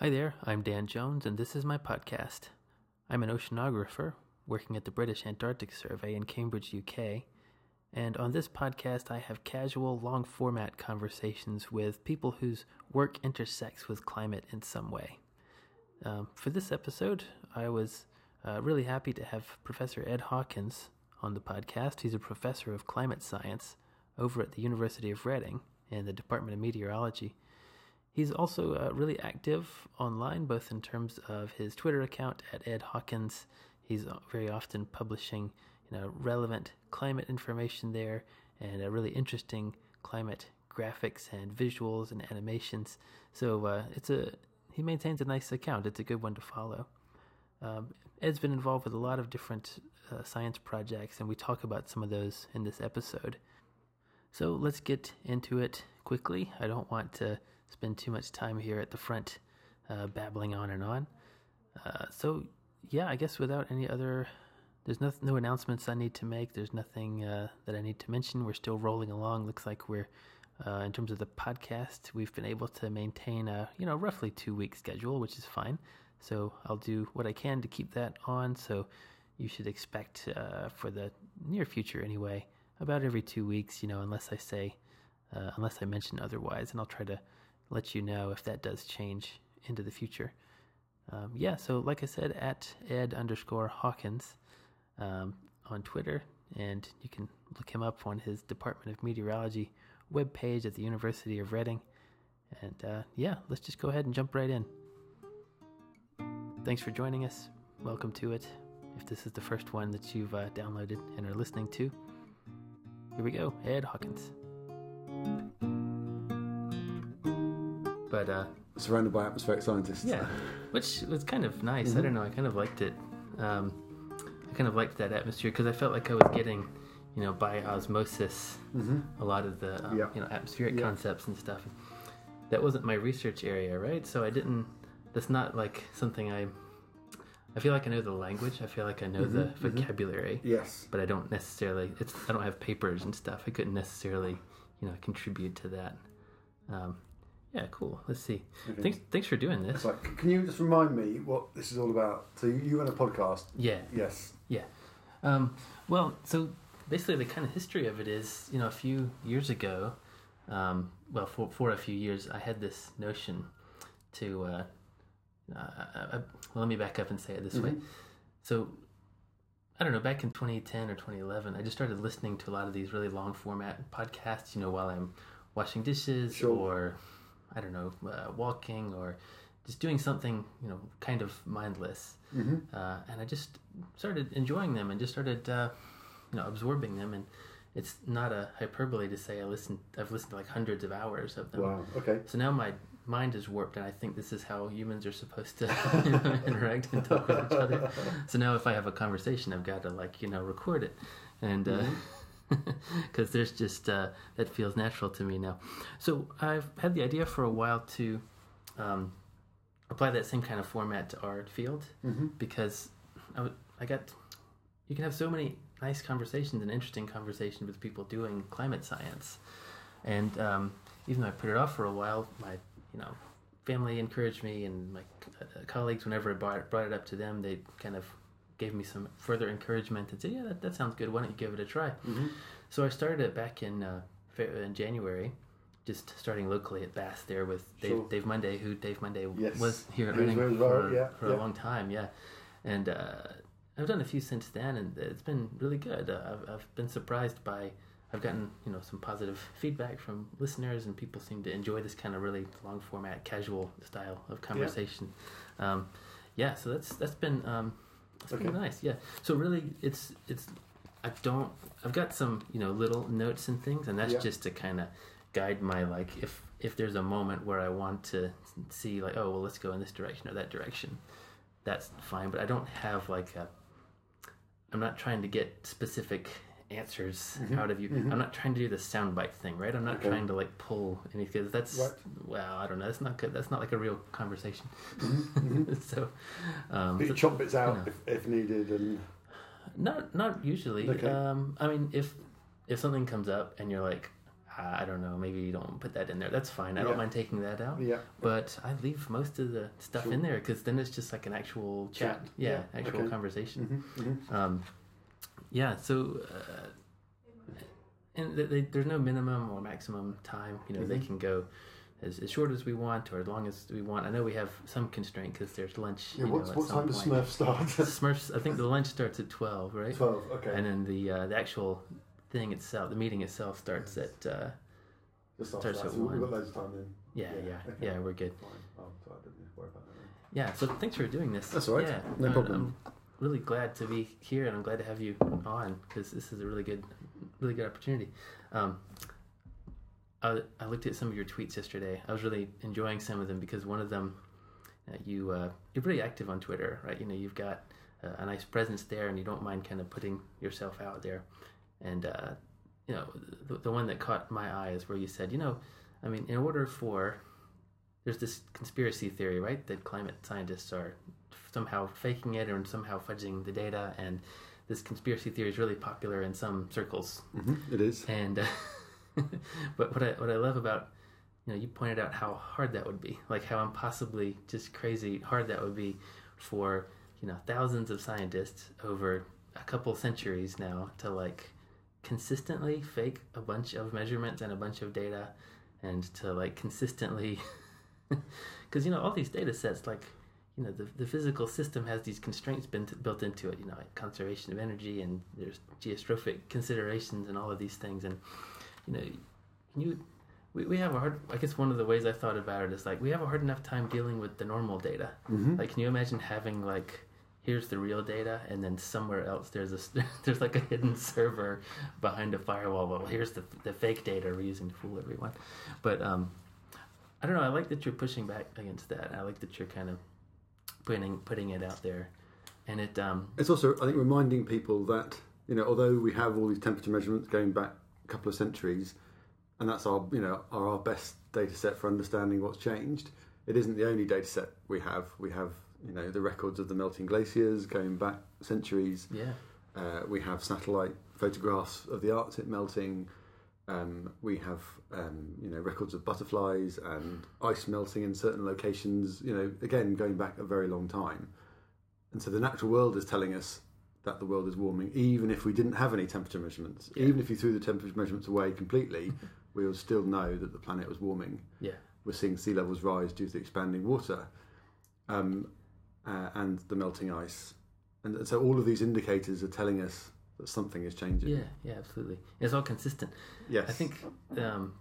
Hi there, I'm Dan Jones, and this is my podcast. I'm an oceanographer working at the British Antarctic Survey in Cambridge, UK. And on this podcast, I have casual, long format conversations with people whose work intersects with climate in some way. Um, for this episode, I was uh, really happy to have Professor Ed Hawkins on the podcast. He's a professor of climate science over at the University of Reading in the Department of Meteorology. He's also uh, really active online, both in terms of his Twitter account at Ed Hawkins. He's uh, very often publishing, you know, relevant climate information there and uh, really interesting climate graphics and visuals and animations. So uh, it's a he maintains a nice account. It's a good one to follow. Um, Ed's been involved with a lot of different uh, science projects, and we talk about some of those in this episode. So let's get into it quickly. I don't want to spend too much time here at the front uh, babbling on and on. Uh, so, yeah, I guess without any other, there's no, no announcements I need to make. There's nothing uh, that I need to mention. We're still rolling along. Looks like we're, uh, in terms of the podcast, we've been able to maintain a, you know, roughly two week schedule, which is fine. So I'll do what I can to keep that on. So you should expect uh, for the near future anyway, about every two weeks, you know, unless I say, uh, unless I mention otherwise, and I'll try to let you know if that does change into the future. Um, yeah, so like I said, at ed underscore Hawkins um, on Twitter, and you can look him up on his Department of Meteorology webpage at the University of Reading. And uh, yeah, let's just go ahead and jump right in. Thanks for joining us. Welcome to it. If this is the first one that you've uh, downloaded and are listening to, here we go, Ed Hawkins. But uh, surrounded by atmospheric scientists. yeah, which was kind of nice. Mm-hmm. I don't know. I kind of liked it. Um, I kind of liked that atmosphere because I felt like I was getting, you know, by osmosis, a lot of the um, Mm-hmm. Yeah. you know atmospheric Yeah. concepts and stuff. That wasn't my research area, right? So I didn't. That's not like something I. I feel like I know the language. I feel like I know the Mm-hmm. vocabulary Yes. but I don't necessarily. It's I don't have papers and stuff. I couldn't necessarily, you know, contribute to that. Um, yeah, cool. Let's see. Thanks, thanks for doing this. Like, can you just remind me what this is all about? So you, run a podcast. Yeah, Yes. yeah. Um, well, so basically, the kind of history of it is, you know, a few years ago, um, well, for for a few years, I had this notion to. Uh, uh, uh, well, let me back up and say it this way. So I don't know, back in 2010 or 2011, I just started listening to a lot of these really long format podcasts, you know, while I'm washing dishes Sure. or, I don't know, uh, walking or just doing something, you know, kind of mindless. Mm-hmm. Uh, and I just started enjoying them and just started, uh, you know, absorbing them. And it's not a hyperbole to say I listened, I've listened to like hundreds of hours of them. Wow. Okay. So now my mind is warped, and I think this is how humans are supposed to you know, interact and talk with each other. So now, if I have a conversation, I've got to like you know record it, and because there's just uh, that feels natural to me now. So I've had the idea for a while to um, apply that same kind of format to our field because I, w- I got you can have so many nice conversations and interesting conversations with people doing climate science. And um, even though I put it off for a while, my you know family encouraged me, and my uh, colleagues, whenever I brought, brought it up to them, they kind of gave me some further encouragement and said, "Yeah, that, that sounds good. Why don't you give it a try?" So I started it back in uh, in January. Just starting locally at BAS there with Dave, Sure. Dave Munday, who Dave Munday Yes. was here at Reading for, yeah, for yeah. a long time, yeah. And uh, I've done a few since then, and it's been really good. Uh, I've, I've been surprised by. I've gotten you know some positive feedback from listeners, and people seem to enjoy this kind of really long format, casual style of conversation. Yeah, um, yeah so that's that's been um, that's been Okay. nice. Yeah. So really, it's it's I don't. I've got some you know little notes and things, and that's Yeah. just to kind of guide my like if if there's a moment where I want to see like oh well let's go in this direction or that direction, that's fine. But I don't have like a. I'm not trying to get specific answers out of you. I'm not trying to do the soundbite thing, right? I'm not Mm-hmm. Okay. trying to like pull anything. Because that's Right. well, I don't know. That's not good. That's not like a real conversation. Mm-hmm. so, um, But so- you chop bits out know. if, if needed, and not not usually. Okay. Um, I mean, if if something comes up and you're like, I don't know, maybe you don't put that in there. That's fine. I Yeah. don't mind taking that out. Yeah. But I leave most of the stuff Sure. in there because then it's just like an actual chat. Chat. Yeah, Yeah, actual okay. conversation. hmm hmm Um, yeah, so uh, and th- they, there's no minimum or maximum time. You know, they Mhm. can go as, as short as we want or as long as we want. I know we have some constraint because there's lunch. Yeah. you What's, know, at what some time does. Smurf start? SMURPHS. I think the lunch starts at twelve, right? Twelve. Okay. And then the uh, the actual thing itself, the meeting itself, starts at uh, Just starts that, at so we've one. got loads of time then. yeah, yeah, Yeah, yeah. We're good. Fine. Oh, so I didn't worry about that. Yeah. So thanks for doing this. That's all right. Yeah, No I'm- problem. I'm really glad to be here, and I'm glad to have you on because this is a really good, really good opportunity. Um, I, I looked at some of your tweets yesterday. I was really enjoying some of them because one of them, uh, you uh, you're pretty active on Twitter, right? You know, you've got uh, a nice presence there, and you don't mind kind of putting yourself out there. And uh, you know, the, the one that caught my eye is where you said, you know, I mean, in order for there's this conspiracy theory, right? That climate scientists are somehow faking it or somehow fudging the data, and this conspiracy theory is really popular in some circles. Mm-hmm. It is. And uh, but what I what I love about you know you pointed out how hard that would be, like how impossibly just crazy hard that would be for you know thousands of scientists over a couple centuries now to like consistently fake a bunch of measurements and a bunch of data and to like consistently because you know all these data sets like you know the, the physical system has these constraints been built into it you know like conservation of energy and there's geostrophic considerations and all of these things. And you know can you we, we have a hard i guess one of the ways i thought about it is like we have a hard enough time dealing with the normal data. Mm-hmm. like can you imagine having like here's the real data and then somewhere else there's a there's like a hidden server behind a firewall? Well here's the, the fake data we're using to fool everyone. But um i don't know i like that you're pushing back against that. I like that you're kind of putting putting it out there and it um It's also, I think, reminding people that you know, although we have all these temperature measurements going back a couple of centuries, and that's our you know are our best data set for understanding what's changed. It isn't the only data set we have. We have you know the records of the melting glaciers going back centuries. yeah Uh, we have satellite photographs of the Arctic melting. Um, we have um, you know records of butterflies and ice melting in certain locations. You know, again going back a very long time, and so the natural world is telling us that the world is warming, even if we didn't have any temperature measurements. Yeah. Even if you threw the temperature measurements away completely, we would still know that the planet was warming. yeah We're seeing sea levels rise due to the expanding water, um, uh, and the melting ice, and so all of these indicators are telling us that something is changing. yeah yeah absolutely it's all consistent Yes. I think, um,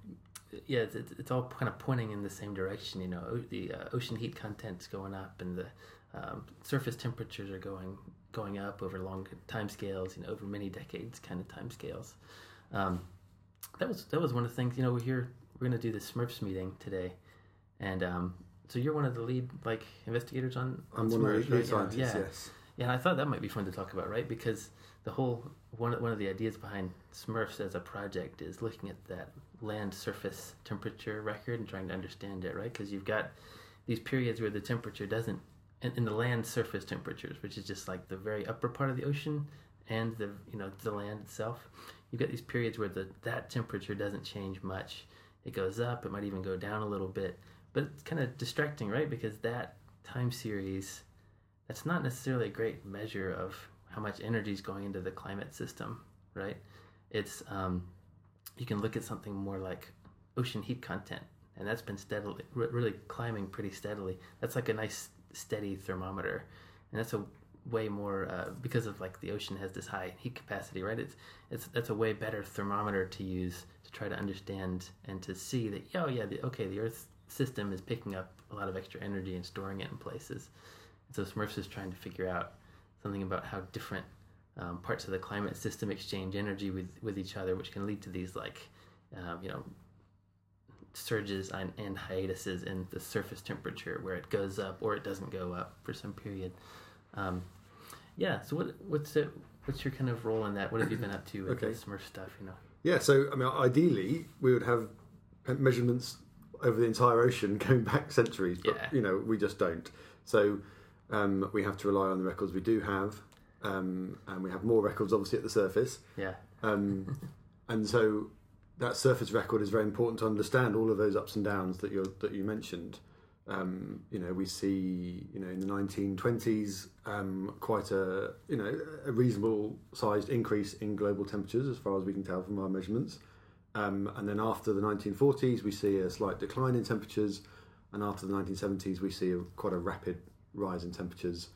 yeah, it's, it's all kind of pointing in the same direction. You know, the uh, ocean heat content's going up, and the um, surface temperatures are going going up over long time scales. You know, over many decades, kind of time scales. Um, that was that was one of the things. You know, we're here. We're going to do the SMURPHS meeting today, and um, so you're one of the lead like investigators on, on I'm one SMURPHS, of the right? lead scientists. Yeah, yeah. Yes. Yeah, and I thought that might be fun to talk about, right? Because the whole one one of the ideas behind SMURPHS as a project is looking at that land surface temperature record and trying to understand it, right? Because you've got these periods where the temperature doesn't, in, in the land surface temperatures, which is just like the very upper part of the ocean and the you know the land itself. You've got these periods where the that temperature doesn't change much. It goes up. It might even go down a little bit, but it's kind of distracting, right? Because that time series that's not necessarily a great measure of how much energy is going into the climate system, right? It's um, you can look at something more like ocean heat content, and that's been steadily, re- really climbing pretty steadily. That's like a nice steady thermometer, and that's a way more uh, because of like the ocean has this high heat capacity, right? It's it's that's a way better thermometer to use to try to understand and to see that oh yeah, the, okay, the Earth system is picking up a lot of extra energy and storing it in places. So SMURPHS is trying to figure out something about how different um, parts of the climate system exchange energy with, with each other, which can lead to these like, um, you know, surges and, and hiatuses in the surface temperature where it goes up or it doesn't go up for some period. Um, yeah. So what what's it? What's your kind of role in that? What have you been up to with Okay. the Smurf stuff? You know. Yeah. So I mean, ideally, we would have measurements over the entire ocean going back centuries, but Yeah. you know, we just don't. So um, we have to rely on the records we do have, um, and we have more records obviously at the surface. Yeah. Um, and so that surface record is very important to understand all of those ups and downs that you that you mentioned. Um, you know, we see you know in the 1920s um, quite a you know a reasonable sized increase in global temperatures as far as we can tell from our measurements. Um, and then after the 1940s, we see a slight decline in temperatures, and after the 1970s, we see a, quite a rapid rise in temperatures.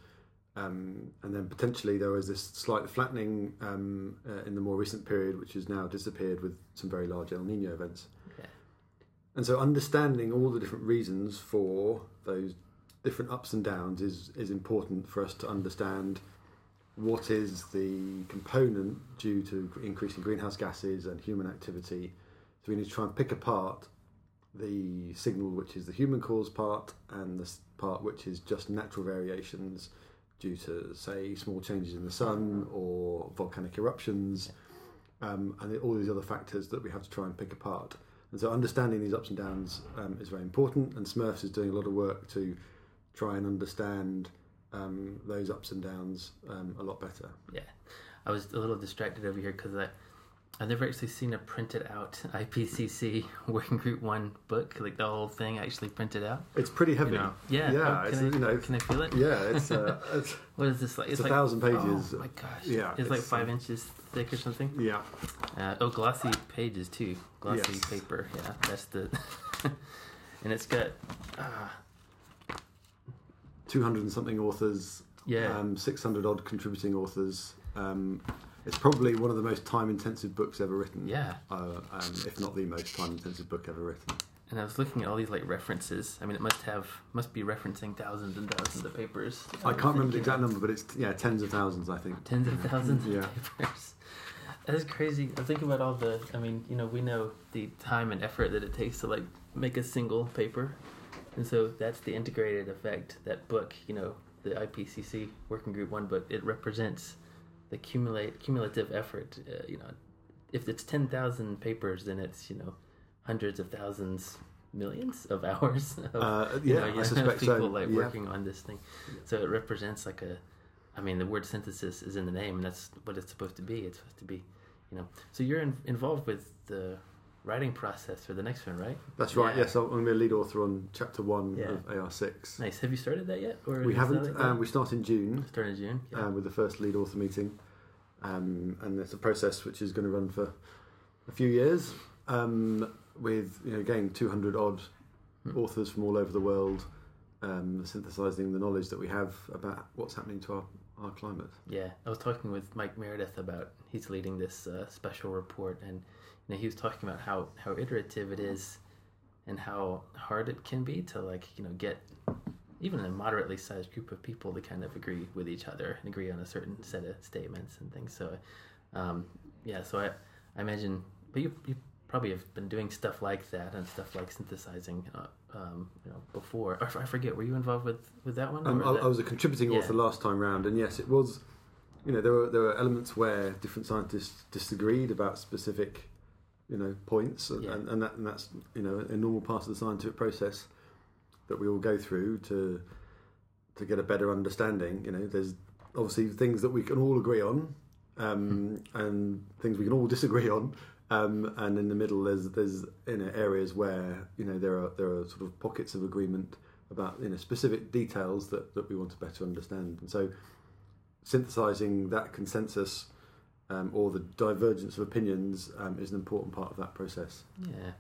Um, and then potentially there was this slight flattening um, uh, in the more recent period, which has now disappeared with some very large El Nino events. Okay. And so, understanding all the different reasons for those different ups and downs is is important for us to understand what is the component due to increasing greenhouse gases and human activity. So we need to try and pick apart the signal, which is the human caused part, and the part which is just natural variations due to, say, small changes in the sun or volcanic eruptions, um, and all these other factors that we have to try and pick apart. And so, understanding these ups and downs um, is very important. And SMURPHS is doing a lot of work to try and understand um, those ups and downs um, a lot better. Yeah, I was a little distracted over here because I I've never actually seen a printed out IPCC Working Group One book, like the whole thing actually printed out. It's pretty heavy. You know, yeah, yeah. oh, it's, can, I, you know, can I feel it? yeah. It's, uh, it's What is this like? It's a like, thousand pages. Oh my gosh! Yeah, it's, like five uh, inches thick or something. yeah. Uh, oh, glossy pages too. Glossy Yes. paper. Yeah, that's the. and it's got. Ah, Two hundred and something authors. yeah. Um, Six hundred odd contributing authors. Um, it's probably one of the most time-intensive books ever written. yeah. Uh, um, if not the most time-intensive book ever written. And I was looking at all these like references. I mean, it must have must be referencing thousands and thousands of papers. I can't remember the exact number, but it's yeah, tens of thousands, I think. Tens of thousands Yeah. of papers. That's crazy. I think about all the. I mean, you know, we know the time and effort that it takes to like make a single paper, and so that's the integrated effect. That book, you know, the IPCC Working Group One book, it represents the cumulate cumulative effort. Uh, you know, if it's ten thousand papers, then it's you know hundreds of thousands, millions of hours. Of, Uh, you yeah, know, I suspect people so. like yeah. working on this thing. So it represents like a, I mean, the word synthesis is in the name, and that's what it's supposed to be. It's supposed to be, you know. So you're in, involved with the writing process for the next one, right? That's right. Yeah. Yes, I'm going to be a lead author on chapter one Yeah. of AR6. Nice. Have you started that yet? Or We haven't. Um, we start in June start in June. Yeah. uh, with the first lead author meeting, um, and it's a process which is going to run for a few years. Um, with you know again 200 odd Hmm. authors from all over the world, um, synthesizing the knowledge that we have about what's happening to our, our climate. Yeah, I was talking with Mike Meredith about he's leading this uh, special report, and you know he was talking about how how iterative it is, and how hard it can be to like you know get even a moderately sized group of people to kind of agree with each other and agree on a certain set of statements and things. So, um, yeah, so I I imagine, but you you probably have been doing stuff like that and stuff like synthesizing, uh, um, you know, before. Or I forget, were you involved with with that one? Um, I, that- I was a contributing Yeah. author last time round, and yes, it was. You know, there were there were elements where different scientists disagreed about specific, you know, points, and, Yeah. and, and that and that's you know a normal part of the scientific process that we all go through to to get a better understanding. You know, there's obviously things that we can all agree on, um, and things we can all disagree on. Um, and in the middle, there's there's you know areas where you know there are there are sort of pockets of agreement about you know specific details that, that we want to better understand. And so, synthesizing that consensus um, or the divergence of opinions um, is an important part of that process. Yeah,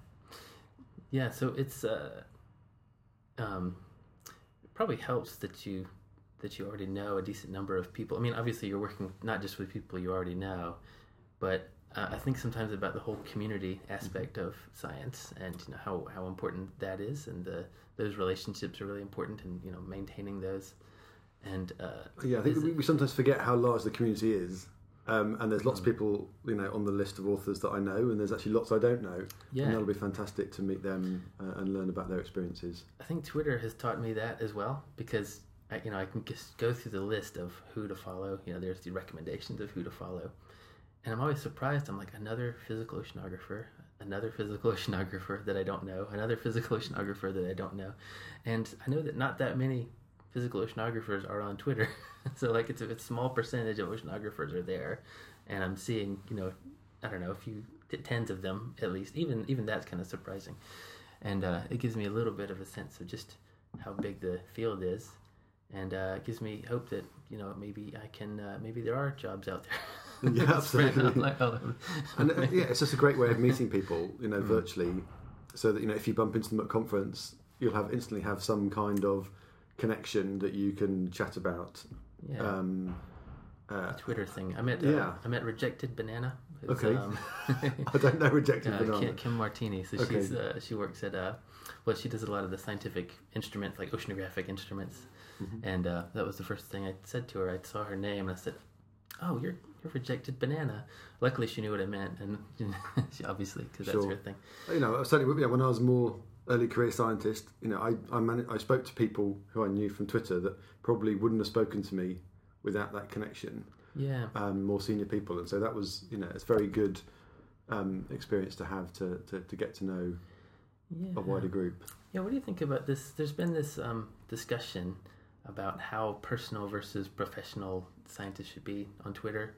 yeah. So it's uh, um, it probably helps that you that you already know a decent number of people. I mean, obviously you're working not just with people you already know, but uh, I think sometimes about the whole community aspect of science and you know how how important that is, and the those relationships are really important, and you know maintaining those. And uh, Yeah, I think we, we sometimes forget how large the community is. Um, and there's lots Mm. of people, you know, on the list of authors that I know, and there's actually lots I don't know. And yeah, that'll be fantastic to meet them uh, and learn about their experiences. I think Twitter has taught me that as well because I, you know I can just go through the list of who to follow. You know, there's the recommendations of who to follow, and I'm always surprised. I'm like another physical oceanographer, another physical oceanographer that I don't know, another physical oceanographer that I don't know, and I know that not that many physical oceanographers are on Twitter. so like it's a, it's a small percentage of oceanographers are there, and I'm seeing you know I don't know a few t- tens of them at least. Even even that's kind of surprising, and uh, it gives me a little bit of a sense of just how big the field is, and uh, it gives me hope that you know maybe I can uh, maybe there are jobs out there. Yeah, absolutely. like and uh, yeah, it's just a great way of meeting people, you Mm. know, virtually, so that you know if you bump into them at conference, you'll have instantly have some kind of connection that you can chat about. yeah. Um, uh, Twitter thing. I met uh, Yeah. I met Rejected Banana. Okay. Um, I don't know rejected uh, banana. Kim, Kim Martini. So Okay. she's uh, she works at uh, well she does a lot of the scientific instruments like oceanographic instruments, Mm-hmm. and uh, that was the first thing I said to her. I saw her name and I said, "Oh, you're you're Rejected Banana." Luckily, she knew what it meant, and she obviously because that's Sure. her thing. you know, certainly yeah, when I was more early career scientist, you know, I I, man- I spoke to people who I knew from Twitter that probably wouldn't have spoken to me without that connection. Yeah. um, more senior people, and so that was you know it's very good um, experience to have to, to, to get to know Yeah. a wider group. Yeah, what do you think about this? There's been this um, discussion about how personal versus professional scientists should be on Twitter.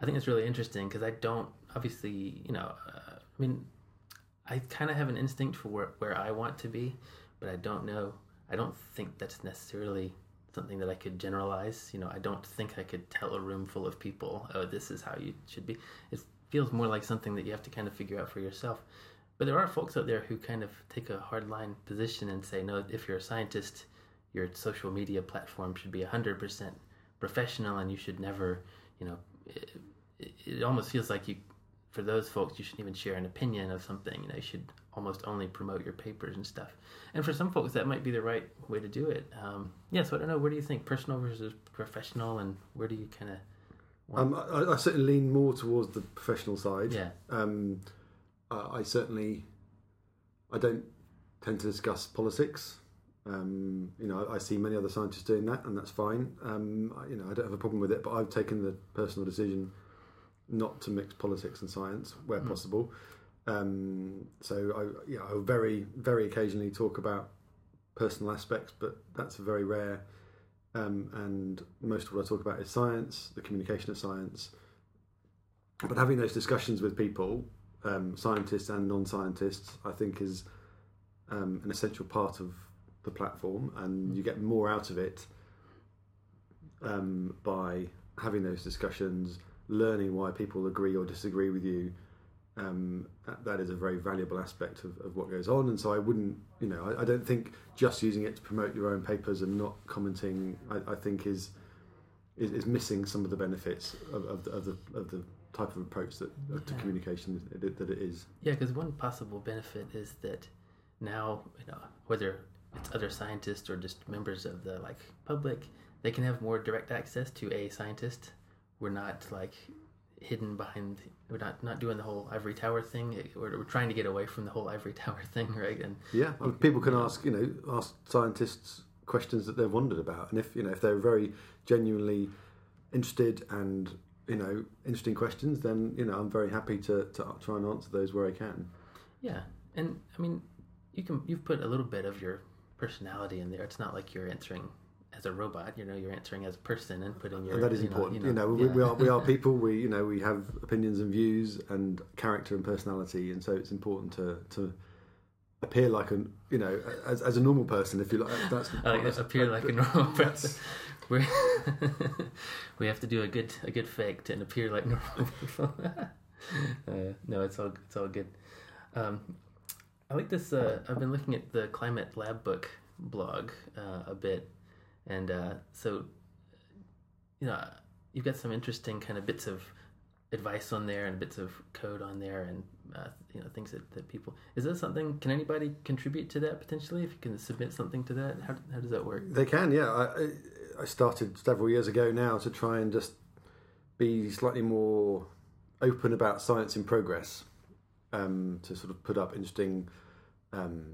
I think it's really interesting because I don't, obviously, you know, uh, I mean, I kind of have an instinct for where, where I want to be, but I don't know. I don't think that's necessarily something that I could generalize. You know, I don't think I could tell a room full of people, oh, this is how you should be. It feels more like something that you have to kind of figure out for yourself. But there are folks out there who kind of take a hardline position and say, no, if you're a scientist, your social media platform should be 100% professional and you should never, you know, it, it almost feels like you, for those folks, you shouldn't even share an opinion of something. You know, you should almost only promote your papers and stuff. And for some folks, that might be the right way to do it. Um, yeah, so I don't know. Where do you think personal versus professional, and where do you kind of? Um, I, I certainly lean more towards the professional side. Yeah, Um, I I certainly I don't tend to discuss politics. Um, you know, I, I see many other scientists doing that, and that's fine. Um, I, you know, I don't have a problem with it, but I've taken the personal decision not to mix politics and science where Mm. possible. Um, so I, yeah, I very, very occasionally talk about personal aspects, but that's very rare. Um, and most of what I talk about is science, the communication of science. But having those discussions with people, um, scientists and non-scientists, I think is um, an essential part of the platform, and you get more out of it um, by having those discussions, learning why people agree or disagree with you. Um, that, that is a very valuable aspect of, of what goes on, and so I wouldn't, you know, I, I don't think just using it to promote your own papers and not commenting, I, I think is, is is missing some of the benefits of, of, the, of the of the type of approach that to communication that it is. Yeah, because one possible benefit is that now, you know, whether it's other scientists or just members of the like public, they can have more direct access to a scientist. We're not like hidden behind. We're not not doing the whole ivory tower thing. We're, we're trying to get away from the whole ivory tower thing, right? And Yeah, mean, people can ask, you know, ask scientists questions that they've wondered about, and if you know if they're very genuinely interested and you know interesting questions, then you know I'm very happy to, to try and answer those where I can. yeah, and I mean, you can you've put a little bit of your personality in there. It's not like you're answering as a robot. You know, you're answering as a person and putting your. And that is you know- important. You know, we, yeah. we are we are people. We you know we have opinions and views and character and personality, and so it's important to to appear like an you know as, as a normal person. If you like, that's I like that's- that, appear like a normal person. We're we have to do a good a good fake to appear like normal people. uh, no, it's all it's all good. Um, I like this. Uh, I've been looking at the Climate Lab Book blog uh, a bit, and uh, so you know you've got some interesting kind of bits of advice on there and bits of code on there and uh, you know things that, that people is that something can anybody contribute to that potentially if you can submit something to that how, how does that work They can, yeah. I, I- started several years ago now to try and just be slightly more open about science in progress, um, to sort of put up interesting um,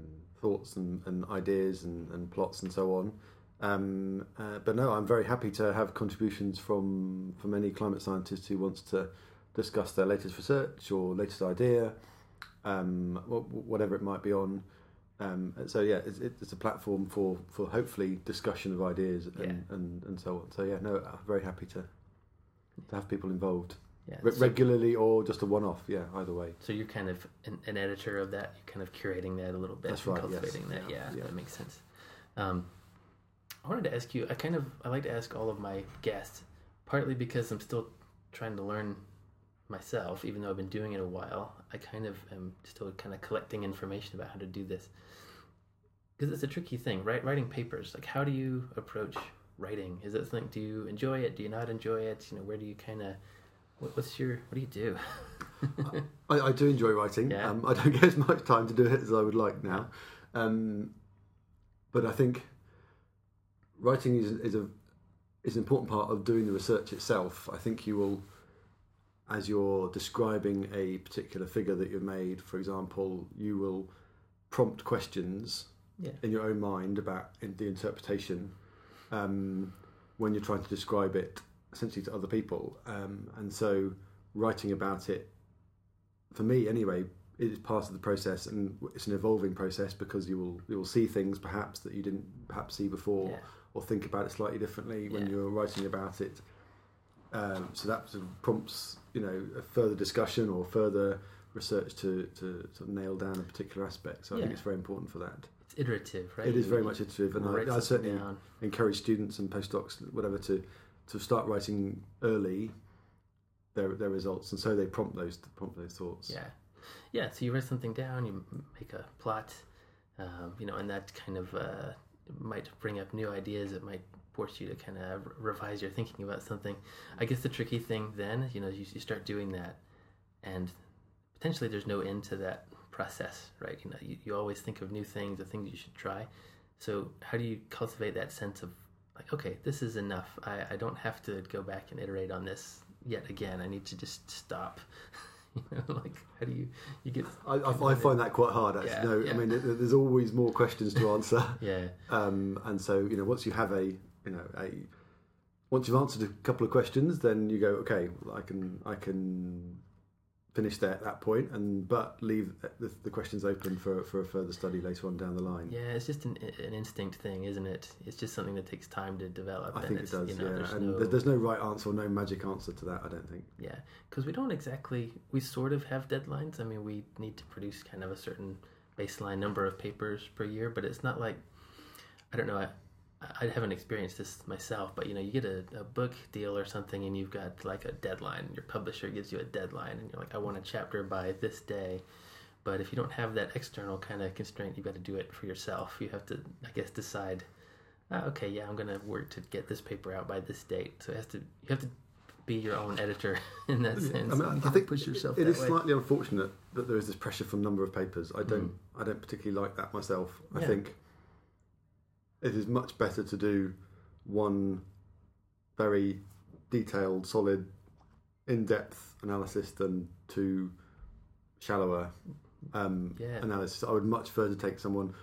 thoughts and, and ideas and, and plots and so on. Um, uh, but no, I'm very happy to have contributions from from any climate scientist who wants to discuss their latest research or latest idea, um, whatever it might be on. Um, so yeah, it's, it's a platform for, for hopefully discussion of ideas and, Yeah. and, and so on. So yeah, no, I'm very happy to to have people involved. Yeah. Re- so, regularly or just a one-off. Yeah, either way. so you're kind of an, an editor of that. You're kind of curating that a little bit. That's right, yes. Cultivating that. Yeah, Yeah, yeah. that makes sense. Um, I wanted to ask you. I kind of I like to ask all of my guests, partly because I'm still trying to learn myself, even though I've been doing it a while. I kind of am still kind of collecting information about how to do this because it's a tricky thing, right? Writing papers. Like, how do you approach writing? Is it something? Do you enjoy it? Do you not enjoy it? You know, where do you kind of what, what's your what do you do? I, I do enjoy writing. Yeah. Um, I don't get as much time to do it as I would like now, um, but I think writing is is a is an important part of doing the research itself. I think you will, as you're describing a particular figure that you've made, for example, you will prompt questions Yeah. in your own mind about in the interpretation um, when you're trying to describe it essentially to other people. Um, and so writing about it, for me anyway, it is part of the process and it's an evolving process because you will you will see things perhaps that you didn't perhaps see before Yeah. Or think about it slightly differently when Yeah. you're writing about it. Um, so that sort of prompts you know a further discussion or further research to, to sort of nail down a particular aspect. So I think it's very important for that. It's iterative, right? It is very much iterative, and I, I certainly down. encourage students and postdocs, whatever, to to start writing early their their results, and so they prompt those prompt those thoughts. Yeah, yeah. So you write something down, you make a plot, um, you know, and that kind of uh, might bring up new ideas. It might force you to kind of revise your thinking about something. I guess the tricky thing then, you know, you, you start doing that, and potentially there's no end to that process, right? You know, you, you always think of new things, the things you should try. So how do you cultivate that sense of like, okay, this is enough. I, I don't have to go back and iterate on this yet again. I need to just stop. like how do you you get? I, I, I find that quite hard. Actually, Yeah, no, yeah. I mean, there- there's always more questions to answer, Yeah, um, and so you know, once you have a you know a once you've answered a couple of questions, then you go, okay, I can I can finish there at that point, and but leave the, the questions open for for a further study later on down the line. yeah. It's just an, an instinct thing, isn't it? It's just something that takes time to develop. I and think it does, You know, yeah. there's And no, there's no right answer or no magic answer to that. I don't think. Yeah, because we don't exactly. We sort of have deadlines. I mean, we need to produce kind of a certain baseline number of papers per year, but it's not like I don't know. I, I haven't experienced this myself, but you know, you get a, a book deal or something, and you've got like a deadline. Your publisher gives you a deadline, and you're like, I want a chapter by this day. But if you don't have that external kind of constraint, you've got to do it for yourself. You have to, I guess, decide. Ah, okay, yeah, I'm gonna work to get this paper out by this date. So it has to. You have to be your own editor in that sense. I mean, I think push yourself. It that is way. slightly unfortunate that there is this pressure from number of papers. I don't, I don't particularly like that myself. I think it is much better to do one very detailed, solid, in-depth analysis than two shallower um, Yeah. analysis. I would much further take someone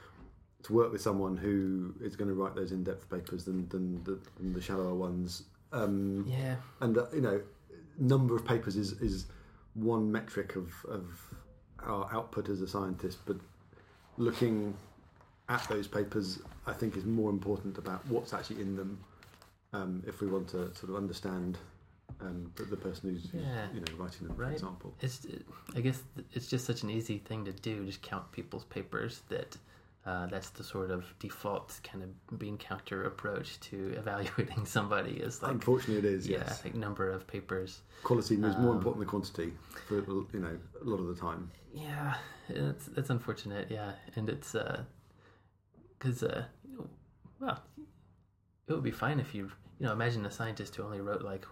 to work with someone who is going to write those in-depth papers than than the, than the shallower ones. Um, Yeah, and uh, you know number of papers is is one metric of of our output as a scientist but looking at those papers i think is more important about what's actually in them um, if we want to sort of understand um, the, the person who's, who's, Yeah. you know writing them for example it's. I guess it's just such an easy thing to do. Just count people's papers. That uh, that's the sort of default kind of bean counter approach to evaluating somebody. Is like unfortunately it is yeah, yes like number of papers. quality is more Um, important than quantity for you know a lot of the time Yeah, it's that's unfortunate. Yeah, and it's because uh, well, it would be fine if you you know imagine a scientist who only wrote like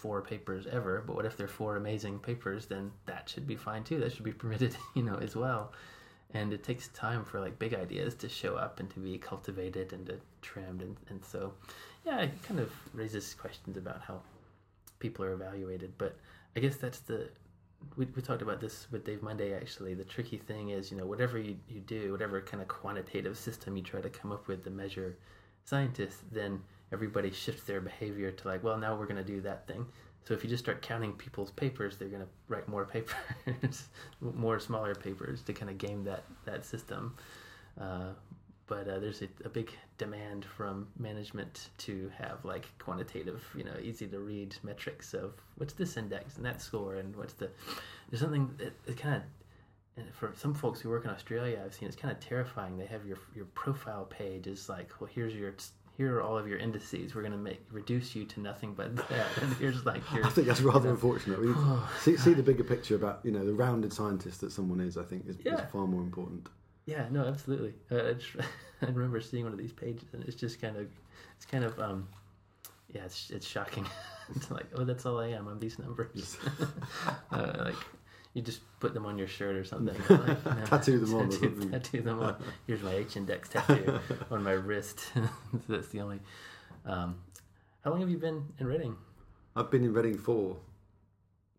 four papers ever, but what if they're four amazing papers? Then that should be fine too. That should be permitted, you know, as well. And it takes time for like big ideas to show up and to be cultivated and to trimmed, and and so yeah, it kind of raises questions about how people are evaluated. But I guess that's the we, we talked about this with Dave Munday actually. The tricky thing is, you know, whatever you, you do, whatever kind of quantitative system you try to come up with to measure scientists, then everybody shifts their behavior to like, well, now we're going to do that thing. So if you just start counting people's papers, they're going to write more papers, more smaller papers to kind of game that that system. Uh, but uh, there's a, a big demand from management to have like quantitative, you know, easy to read metrics of what's this index and that score and what's the. There's something that it kind of for some folks who work in Australia, I've seen it's kind of terrifying. They have your your profile page is like, well, here's your here are all of your indices. We're going to make reduce you to nothing but that. And here's like your. I think that's rather unfortunate. We see, see the bigger picture about you know the rounded scientist that someone is. I think is, Yeah. is far more important. Yeah, no, absolutely. Uh, I, just, I remember seeing one of these pages, and it's just kind of, it's kind of, um, yeah, it's it's shocking. it's like, oh, that's all I am. I'm these numbers. uh, like, you just put them on your shirt or something. Like, know, Tattoo them on Tattoo, tattoo them on. Here's my H index tattoo on my wrist. that's the only. Um, how long have you been in Reading? I've been in Reading for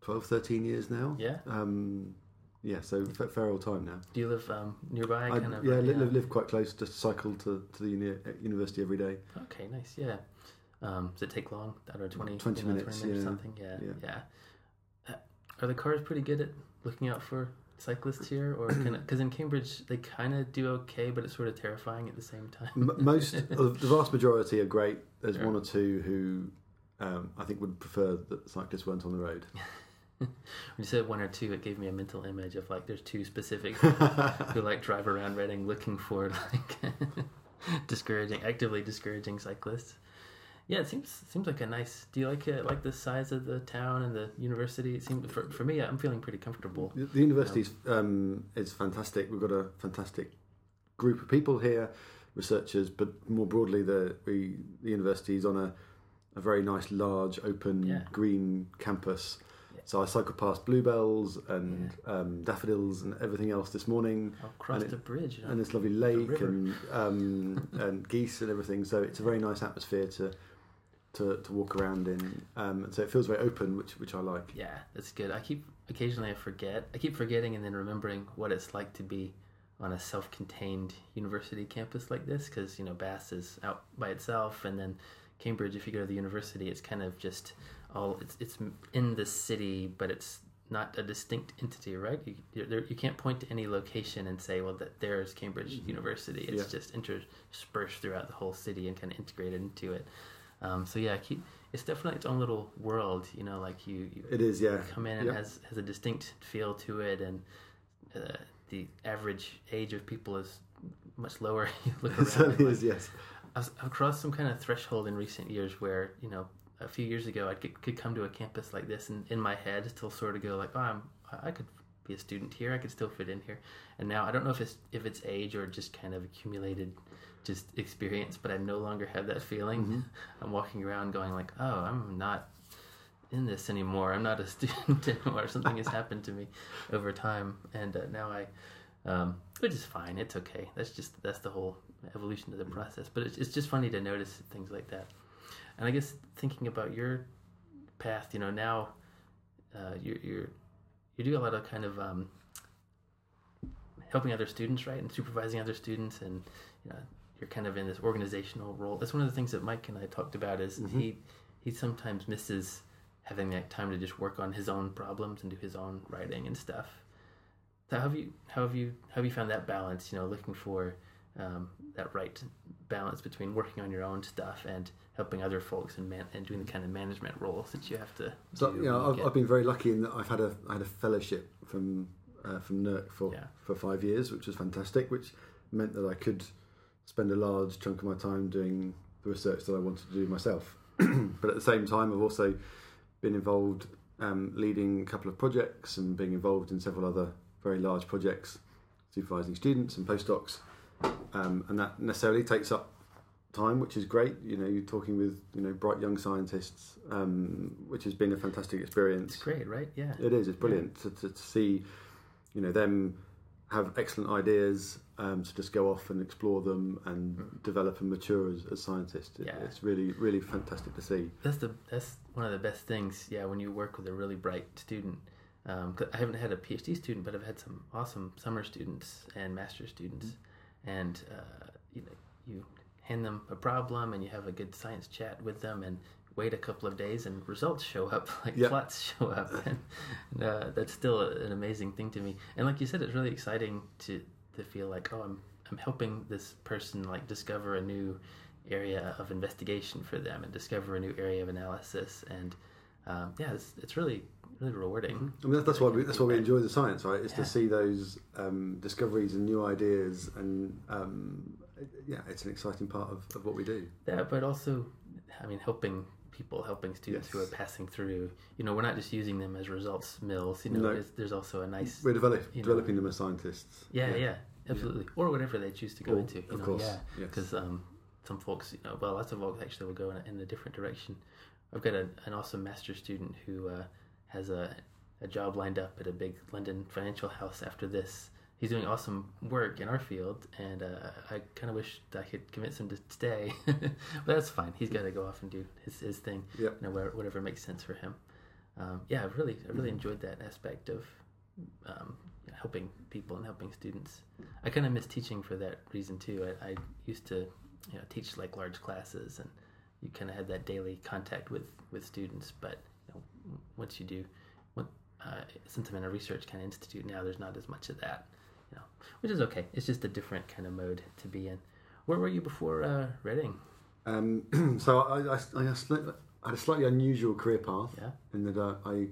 12, 13 years now. Yeah. Um, yeah, so fa- fair old time now. Do you live um, nearby? I, kind of. yeah, li- live, live quite close. Just cycle to, to the uni- university every day. Okay, nice. Yeah. Um, does it take long? I don't know, 20, 20 you know, minutes, or yeah. something. Yeah, yeah. Yeah. Uh, are the cars pretty good at looking out for cyclists here, or because in Cambridge they kind of do okay, but it's sort of terrifying at the same time. Most, the vast majority are great. There's Yeah. one or two who um, I think would prefer that cyclists weren't on the road. when you said one or two, it gave me a mental image of like there's two specific who like drive around Reading looking for like discouraging, actively discouraging cyclists. Yeah, it seems seems like a nice. Do you like it? Like the size of the town and the university? It seems for for me, I'm feeling pretty comfortable. The the university um, is fantastic. We've got a fantastic group of people here, researchers, but more broadly, the we, the university is on a, a very nice, large, open, Yeah. green campus. Yeah. So I cycled past bluebells and um, daffodils and everything else this morning, I'll cross And the bridge. you know. and this lovely lake and um, and geese and everything. So it's a very nice atmosphere to to, to walk around in. Um, and so it feels very open, which which I like. Yeah, that's good. I keep occasionally I forget. I keep forgetting and then remembering what it's like to be on a self-contained university campus like this because you know BAS is out by itself, and then Cambridge. If you go to the university, it's kind of just all it's it's in the city, but it's not a distinct entity, right? You you, there, you can't point to any location and say, well, that there's Cambridge University. It's Yeah. just interspersed throughout the whole city and kind of integrated into it. Um, so yeah, keep, it's definitely its own little world. You know, like you, you It is, yeah. come in and Yeah. has has a distinct feel to it, and uh, the average age of people is much lower. you look around. certainly and, like, yes. I've, I've crossed some kind of threshold in recent years where you know a few years ago I could, could come to a campus like this and in my head still sort of go like oh I'm I could be a student here I could still fit in here and now I don't know if it's if it's age or just kind of accumulated just experience but I no longer have that feeling I'm walking around going like oh I'm not in this anymore I'm not a student anymore something has happened to me over time and uh, now I um, which is fine. It's okay. That's just that's the whole evolution of the process. But it's, it's just funny to notice things like that. And I guess thinking about your path, you know, now uh, you're you're you do a lot of kind of um, helping other students, right, and supervising other students, and you know, you're kind of in this organizational role. That's one of the things that Mike and I talked about. Is he he sometimes misses having that time to just work on his own problems and do his own writing and stuff. So how have you how have you how have you found that balance? You know, looking for um, that right balance between working on your own stuff and helping other folks and man- and doing the kind of management roles that you have to. So do you know, I've, I've been very lucky in that I've had a I had a fellowship from uh, from NERC for Yeah. for five years, which was fantastic. Which meant that I could spend a large chunk of my time doing the research that I wanted to do myself. but at the same time, I've also been involved um, leading a couple of projects and being involved in several other very large projects, supervising students and postdocs, um, and that necessarily takes up time, which is great. You know, you're talking with you know bright young scientists, um, which has been a fantastic experience. it's great, right? Yeah. It is. It's brilliant to, to, to see, you know, them have excellent ideas um, to just go off and explore them and develop and mature as, as scientists. It- Yeah. It's really, really fantastic to see. That's the that's one of the best things. Yeah, when you work with a really bright student. Um, I haven't had a PhD student, but I've had some awesome summer students and master students, and uh, you know, you hand them a problem and you have a good science chat with them and wait a couple of days and results show up like Yeah. plots show up. And, and, uh, that's still an amazing thing to me. And like you said it's really exciting to to feel like oh I'm I'm helping this person like discover a new area of investigation for them and discover a new area of analysis. And um, yeah it's, it's really really rewarding I mean, that- that's why we, that's why we enjoy the science, right? Is Yeah. to see those um, discoveries and new ideas, and um, yeah, it's an exciting part of, of what we do. Yeah, but also i mean helping people helping students who are passing through you know we're not just using them as results mills you know No. it's, there's also a nice We're develop, you know. developing them as scientists. yeah yeah, absolutely or whatever they choose to go Or- into you of know course, yeah yes. because um, some folks you know well lots of folks actually will go in a, in a different direction i've got a, an awesome master student who uh, has a, a job lined up at a big london financial house after this he's doing awesome work in our field and uh, i kind of wish i could convince him to stay but that's fine he's got to go off and do his, his thing Yep. you know, whatever makes sense for him um, yeah i've really i really enjoyed that aspect of um, helping people and helping students I kind of miss teaching for that reason too. I, I used to, you know, teach like large classes, and you kind of had that daily contact with with students. But once you do, what, uh, since I'm in a research kind of institute now, there's not as much of that, you know, which is okay. It's just a different kind of mode to be in. Where were you before uh, Reading? Um, so I, I, I, I had a slightly unusual career path Yeah. in that uh, I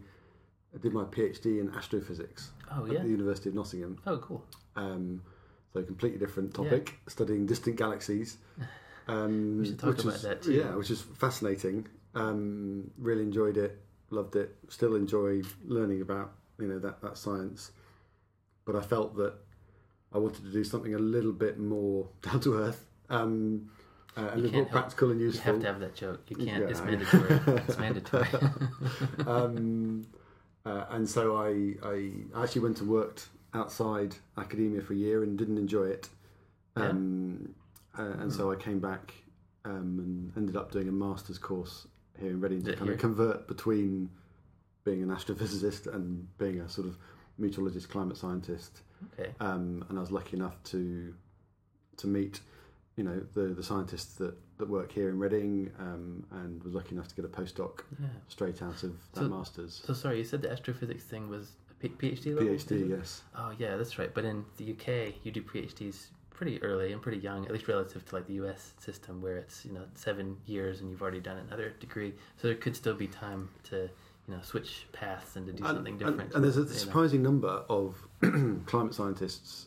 did my PhD in astrophysics Oh at the University of Nottingham. Oh cool. Um, so a completely different topic, studying distant galaxies. Um, We should talk which about is, that too. Yeah, which is fascinating. Um, really enjoyed it, loved it. Still enjoy learning about you know that that science. But I felt that I wanted to do something a little bit more down to earth, um, uh, a You little more help- practical and useful. You have to have that joke. You can't. It's mandatory. it's mandatory. um, uh, and so I, I actually went and worked outside academia for a year and didn't enjoy it. Um, uh, and so I came back um, and ended up doing a master's course here in Reading to kind here? of convert between being an astrophysicist and being a sort of meteorologist, climate scientist. okay. Um, and I was lucky enough to to meet, you know, the the scientists that, that work here in Reading, um, and was lucky enough to get a postdoc Yeah. straight out of that So- masters. So sorry, you said the astrophysics thing was PhD level. PhD, yes. Oh yeah, that's right. But in the UK, you do PhDs pretty early and pretty young, at least relative to like the US system, where it's you know seven years and you've already done another degree. So there could still be time to you know switch paths and to do And- something different. and there's a you know. surprising number of climate scientists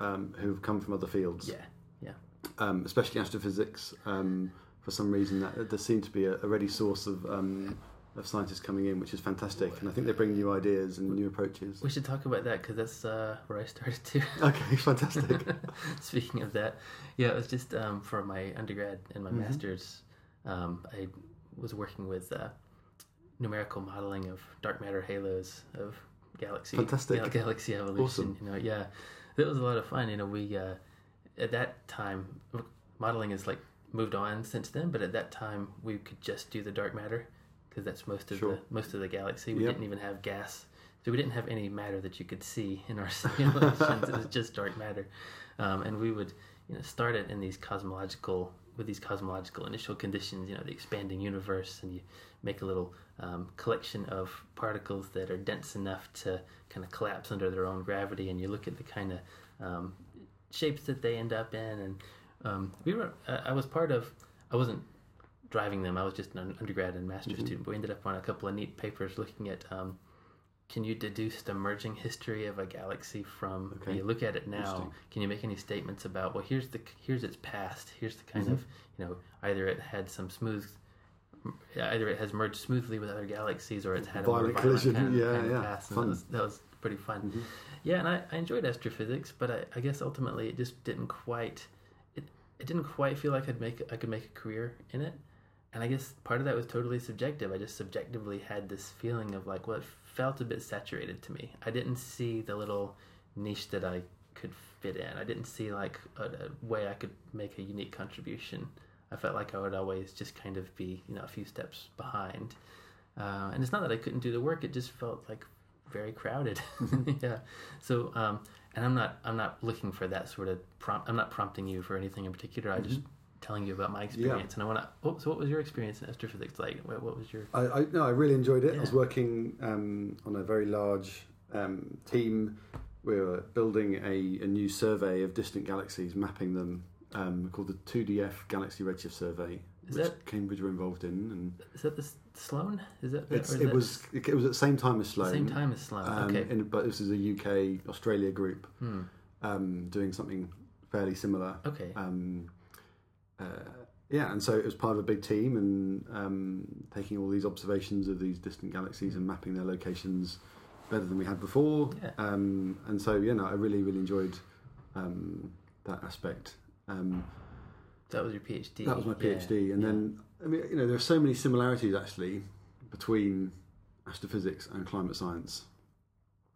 um, who've come from other fields, Yeah, yeah, um, especially astrophysics. Um, for some reason, that there seems to be a, a ready source of um, of scientists coming in, which is fantastic. And I think they bring new ideas and new approaches. we should talk about that because that's uh, where I started too. Okay, fantastic. Speaking of that, yeah, it was just um, for my undergrad and my Mhm. master's. Um, I was working with uh, numerical modeling of dark matter halos of galaxy Fantastic. gal- galaxy evolution. Awesome. You know, yeah, that was a lot of fun. You know, we uh, at that time modeling has like moved on since then, but at that time we could just do the dark matter because that's most of Sure. the most of the galaxy. We Yep. didn't even have gas. So we didn't have any matter that you could see in our simulations. it was just dark matter, um, and we would, you know, start it in these cosmological with these cosmological initial conditions. You know, the expanding universe, and you make a little um, collection of particles that are dense enough to kind of collapse under their own gravity, and you look at the kind of um, shapes that they end up in. And um, we were, I I was part of, I wasn't driving them. I was just an undergrad and master's Mhm. student. But we ended up on a couple of neat papers looking at. Um, can you deduce the merging history of a galaxy from Okay. when you look at it now can you make any statements about well here's the here's its past here's the kind Mhm. of you know either it had some smooth either it has merged smoothly with other galaxies or it's had a Violent collision, kind of, yeah, kind of yeah. past Fun. that was, that was pretty fun Mhm. yeah and I, I enjoyed astrophysics but I, I guess ultimately it just didn't quite it, it didn't quite feel like I'd make I could make a career in it and I guess part of that was totally subjective. I just subjectively had this feeling of like, well, it felt a bit saturated to me. I didn't see the little niche that I could fit in. I didn't see like a, a way I could make a unique contribution. I felt like I would always just kind of be, you know, a few steps behind. Uh, and it's not that I couldn't do the work; it just felt like very crowded. yeah. So, um, and I'm not, I'm not looking for that sort of prompt. I'm not prompting you for anything in particular. I just telling you about my experience, and I want to. Oh, so what was your experience in astrophysics like? What, what was your? I, I no, I really enjoyed it. I was working um, on a very large um, team we were building a, a new survey of distant galaxies, mapping them, um, called the 2DF Galaxy Redshift Survey, Is which that- Cambridge were involved in. And Is that the Sloan? Is that is it that was it was at the same time as Sloan. same time as Sloan? Um, okay. in, but this is a UK Australia group Hmm. um, doing something fairly similar. Okay. Um, uh, yeah, and so it was part of a big team and um, taking all these observations of these distant galaxies and mapping their locations better than we had before. Yeah. Um, and so, yeah, no, I really, really enjoyed um, that aspect. Um, that was your PhD. that was my Yeah, PhD. And yeah. then, I mean, you know, there are so many similarities actually between astrophysics and climate science.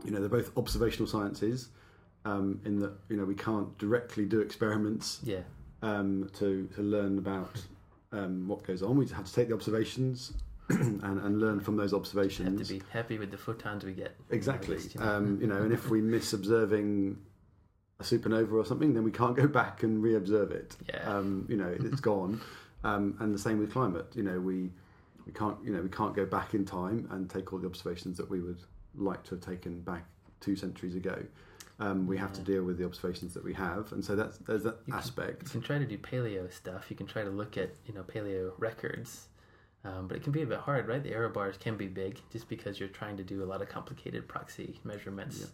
You know, they're both observational sciences um, in that, you know, we can't directly do experiments yeah, um, to to learn about um, what goes on. We have to take the observations and, and learn from those observations. have to be happy with the photons we get. Exactly. Least, you know. Um, you know, and if we miss observing a supernova or something, then we can't go back and re-observe it. Yeah. Um, you know, it's gone. Um, and the same with climate. You know, we we can't you know we can't go back in time and take all the observations that we would like to have taken back two centuries ago. Um, we have to deal with the observations that we have, and so that's there's that You can- aspect. You can try to do paleo stuff. You can try to look at you know paleo records, um, but it can be a bit hard, right? The error bars can be big just because you're trying to do a lot of complicated proxy measurements. Yeah.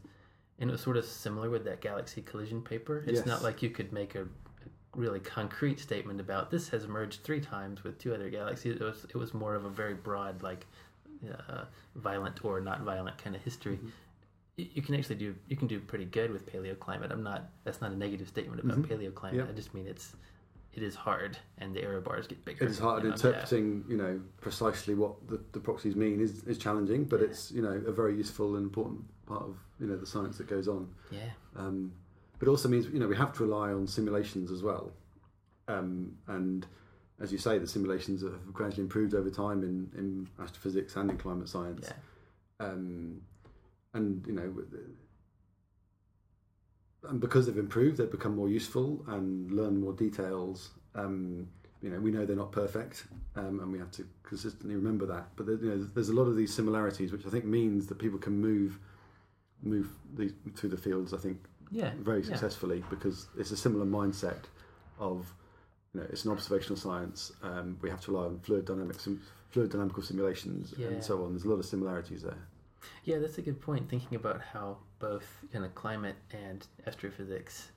And it was sort of similar with that galaxy collision paper. It's Yes. not like you could make a, a really concrete statement about this has merged three times with two other galaxies. It was it was more of a very broad like uh, violent or not violent kind of history. Mm-hmm. You can actually do you can do pretty good with paleoclimate. I'm not that's not a negative statement about Mhm. paleoclimate. Yeah. I just mean it's it is hard and the error bars get bigger. It is hard interpreting, you know, precisely what the, the proxies mean is, is challenging, but Yeah. it's you know a very useful and important part of you know the science that goes on. Yeah. yeah. Um, but it also means you know we have to rely on simulations as well, um, and as you say, the simulations have gradually improved over time in, in astrophysics and in climate science. Yeah. Um, and you know, and because they've improved, they've become more useful and learn more details. Um, you know, we know they're not perfect, um, and we have to consistently remember that. But there, you know, there's a lot of these similarities, which I think means that people can move move these, through the fields. I think Yeah. very yeah. successfully because it's a similar mindset of you know it's an observational science. Um, we have to rely on fluid dynamics, and fluid dynamical simulations, Yeah. and so on. There's a lot of similarities there. Yeah, that's a good point. Thinking about how both kind of climate and astrophysics,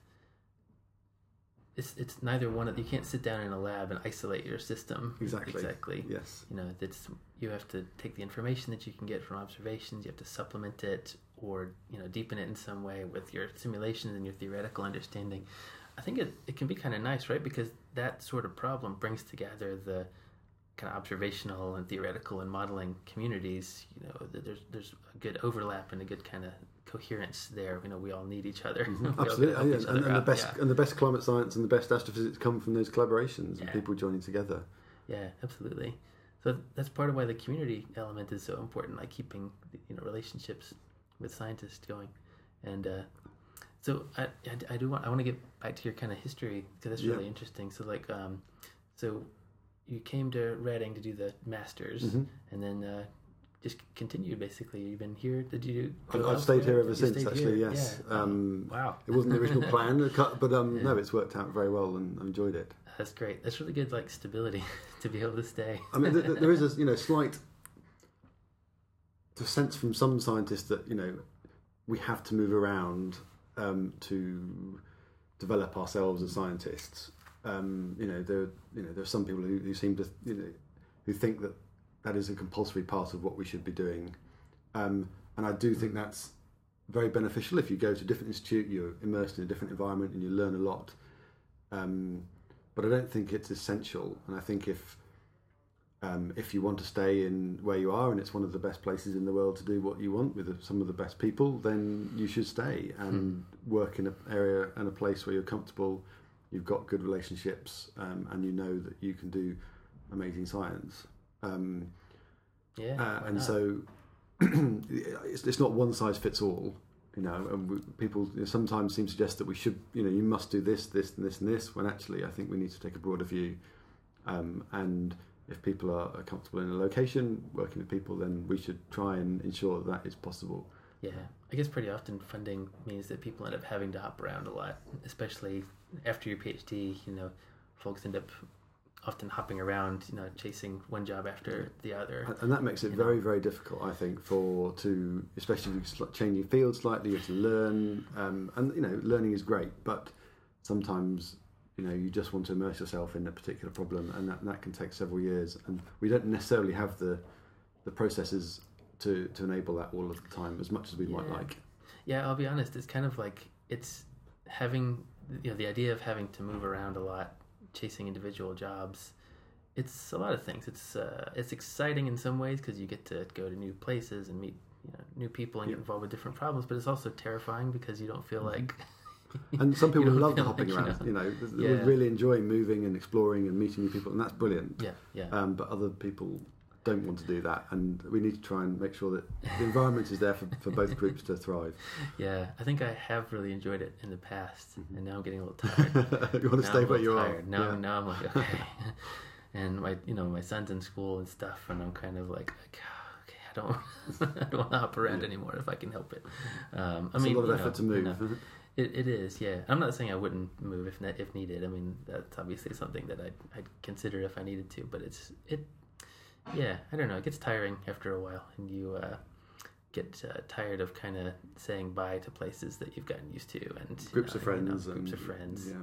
it's it's neither one of you can't sit down in a lab and isolate your system Exactly. exactly. Yes. You know, that's you have to take the information that you can get from observations. You have to supplement it or you know deepen it in some way with your simulations and your theoretical understanding. I think it, it can be kind of nice, right? Because that sort of problem brings together the kind of observational and theoretical and modeling communities. You know, there's there's a good overlap and a good kind of coherence there. You know, we all need each other. We all gotta Mm-hmm. Absolutely, yeah. each and, other and the best Yeah. and the best climate science and the best astrophysics come from those collaborations Yeah. and people joining together. Yeah, absolutely. So that's part of why the community element is so important, like keeping you know relationships with scientists going. And uh, so I, I, I do want I want to get back to your kind of history because that's really interesting. So like um, so you came to Reading to do the masters, Mhm. and then uh, just continued basically. You've been here. Did you? I've, stayed here ever You since. Actually, here? yes. Yeah. Um, wow. it wasn't the original plan, but um, Yeah. no, it's worked out very well, and I've enjoyed it. That's great. That's really good, like stability to be able to stay. I mean, th- th- there is a you know slight the sense from some scientists that you know we have to move around um, to develop ourselves as scientists. Um, you know, there you know there are some people who, who seem to you know who think that that is a compulsory part of what we should be doing, um, and I do think that's very beneficial. If you go to a different institute, you're immersed in a different environment, and you learn a lot. Um, but I don't think it's essential, and I think if um, if you want to stay in where you are and it's one of the best places in the world to do what you want with some of the best people, then you should stay and work in an area and a place where you're comfortable, you've got good relationships, um, and you know that you can do amazing science. Um, Yeah. uh, and not? so it's, it's not one size fits all. You know, and we, people you know, sometimes seem to suggest that we should, you know, you must do this, this, and this, and this. When actually, I think we need to take a broader view. Um, and if people are, are comfortable in a location working with people, then we should try and ensure that that is possible. Yeah, I guess pretty often funding means that people end up having to hop around a lot, especially after your PhD. You know, folks end up often hopping around, you know, chasing one job after the other. And- that makes it You know. very, very difficult, I think, for to especially if you're sli- changing fields slightly. You have to learn, um, and you know, learning is great, but sometimes you know you just want to immerse yourself in a particular problem, and that, and that can take several years. And we don't necessarily have the the processes to to enable that all of the time as much as we might like. Yeah, I'll be honest. It's kind of like it's having you know the idea of having to move around a lot, chasing individual jobs. It's a lot of things. It's uh, it's exciting in some ways because you get to go to new places and meet you know, new people and Yeah. get involved with different problems. But it's also terrifying because you don't feel like And some people love the feel like, hopping you around. know. You know, they Yeah. really enjoy moving and exploring and meeting new people, and that's brilliant. yeah yeah Um, but other people don't want to do that, and we need to try and make sure that the environment is there for, for both groups to thrive. yeah. I think I have really enjoyed it in the past, Mm-hmm. and now I'm getting a little tired. you want to Now stay where you are. tired. Now, Yeah. now I'm like, okay. and my, you know, my son's in school and stuff, and I'm kind of like, like, okay, I don't, I don't want to hop around anymore if I can help it. Um, I It's mean, a lot of effort know, to you move. know, it, it is, yeah. I'm not saying I wouldn't move if ne- if needed. I mean, that's obviously something that I'd, I'd consider if I needed to. But it's it, yeah. I don't know. It gets tiring after a while, and you uh, get uh, tired of kind of saying bye to places that you've gotten used to, and groups uh, of you know, friends. groups and, of friends. Yeah.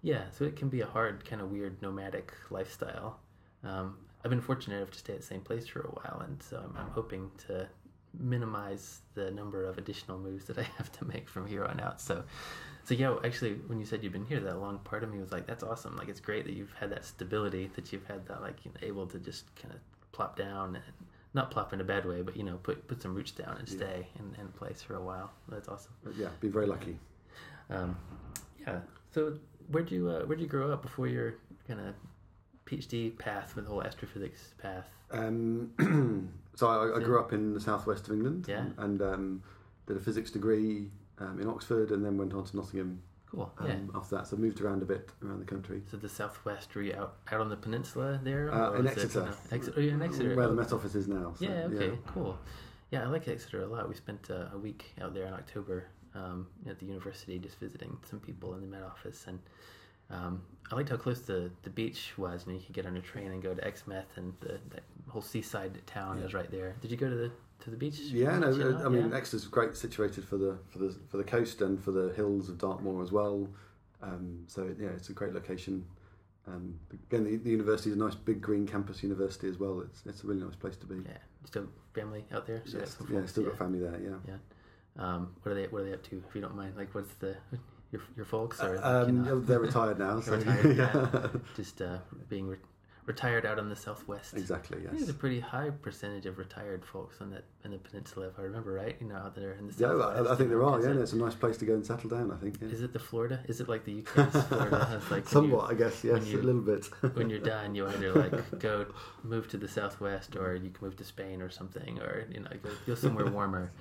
Yeah, so it can be a hard, kind of weird nomadic lifestyle. Um, I've been fortunate enough to stay at the same place for a while, and so I'm, I'm hoping to minimize the number of additional moves that I have to make from here on out. So, so yeah, actually, when you said you've been here that long, part of me was like, that's awesome. Like, it's great that you've had that stability, that you've had that, like, you know, able to just kind of plop down and not plop in a bad way, but you know, put put some roots down and Yeah. stay in, in place for a while. That's awesome. Yeah, be very lucky. Um, yeah. So where'd you uh, where'd you grow up before your kind of PhD path with the whole astrophysics path? Um, so I, I grew up in the southwest of England, Yeah. and um, did a physics degree um, in Oxford, and then went on to Nottingham Cool. um, yeah. after that. So I moved around a bit around the country. So the southwest, were you out, out on the peninsula there? Uh, in Exeter. Exeter. Oh, in Exeter. Where the Met Office is now. So, yeah. Okay. Cool. Yeah, I like Exeter a lot. We spent uh, a week out there in October um, at the university, just visiting some people in the Met Office, and um, I liked how close the, the beach was. And you could get on a train and go to Exmouth, and the, the whole seaside town Yeah. is right there. Did you go to the to the beach? Yeah, no, much, you know? I mean Yeah? Exeter's great situated for the for the for the coast and for the hills of Dartmoor as well. Um, so yeah, it's a great location. Um, again, the, the university is a nice big green campus university as well. It's it's a really nice place to be. Yeah, still family out there. So Yes, yeah, still got family there. Yeah. Um, what are they? What are they up to? If you don't mind, like, what's the your your folks or like, Um, you know, they're retired now. So, Retired, yeah. just uh, being re- retired out on the southwest? exactly. Yes. There's a pretty high percentage of retired folks on that in the peninsula, if I remember right. You know, out there in the Yeah. I, I think there are. Yeah, it- it's a nice place to go and settle down. I think. Yeah. Is it the Florida? Is it like the UK's Florida? Like Somewhat, I guess. Yes, you- a little bit. when you're done, you either like go move to the southwest, or you can move to Spain or something, or you know go, go somewhere warmer.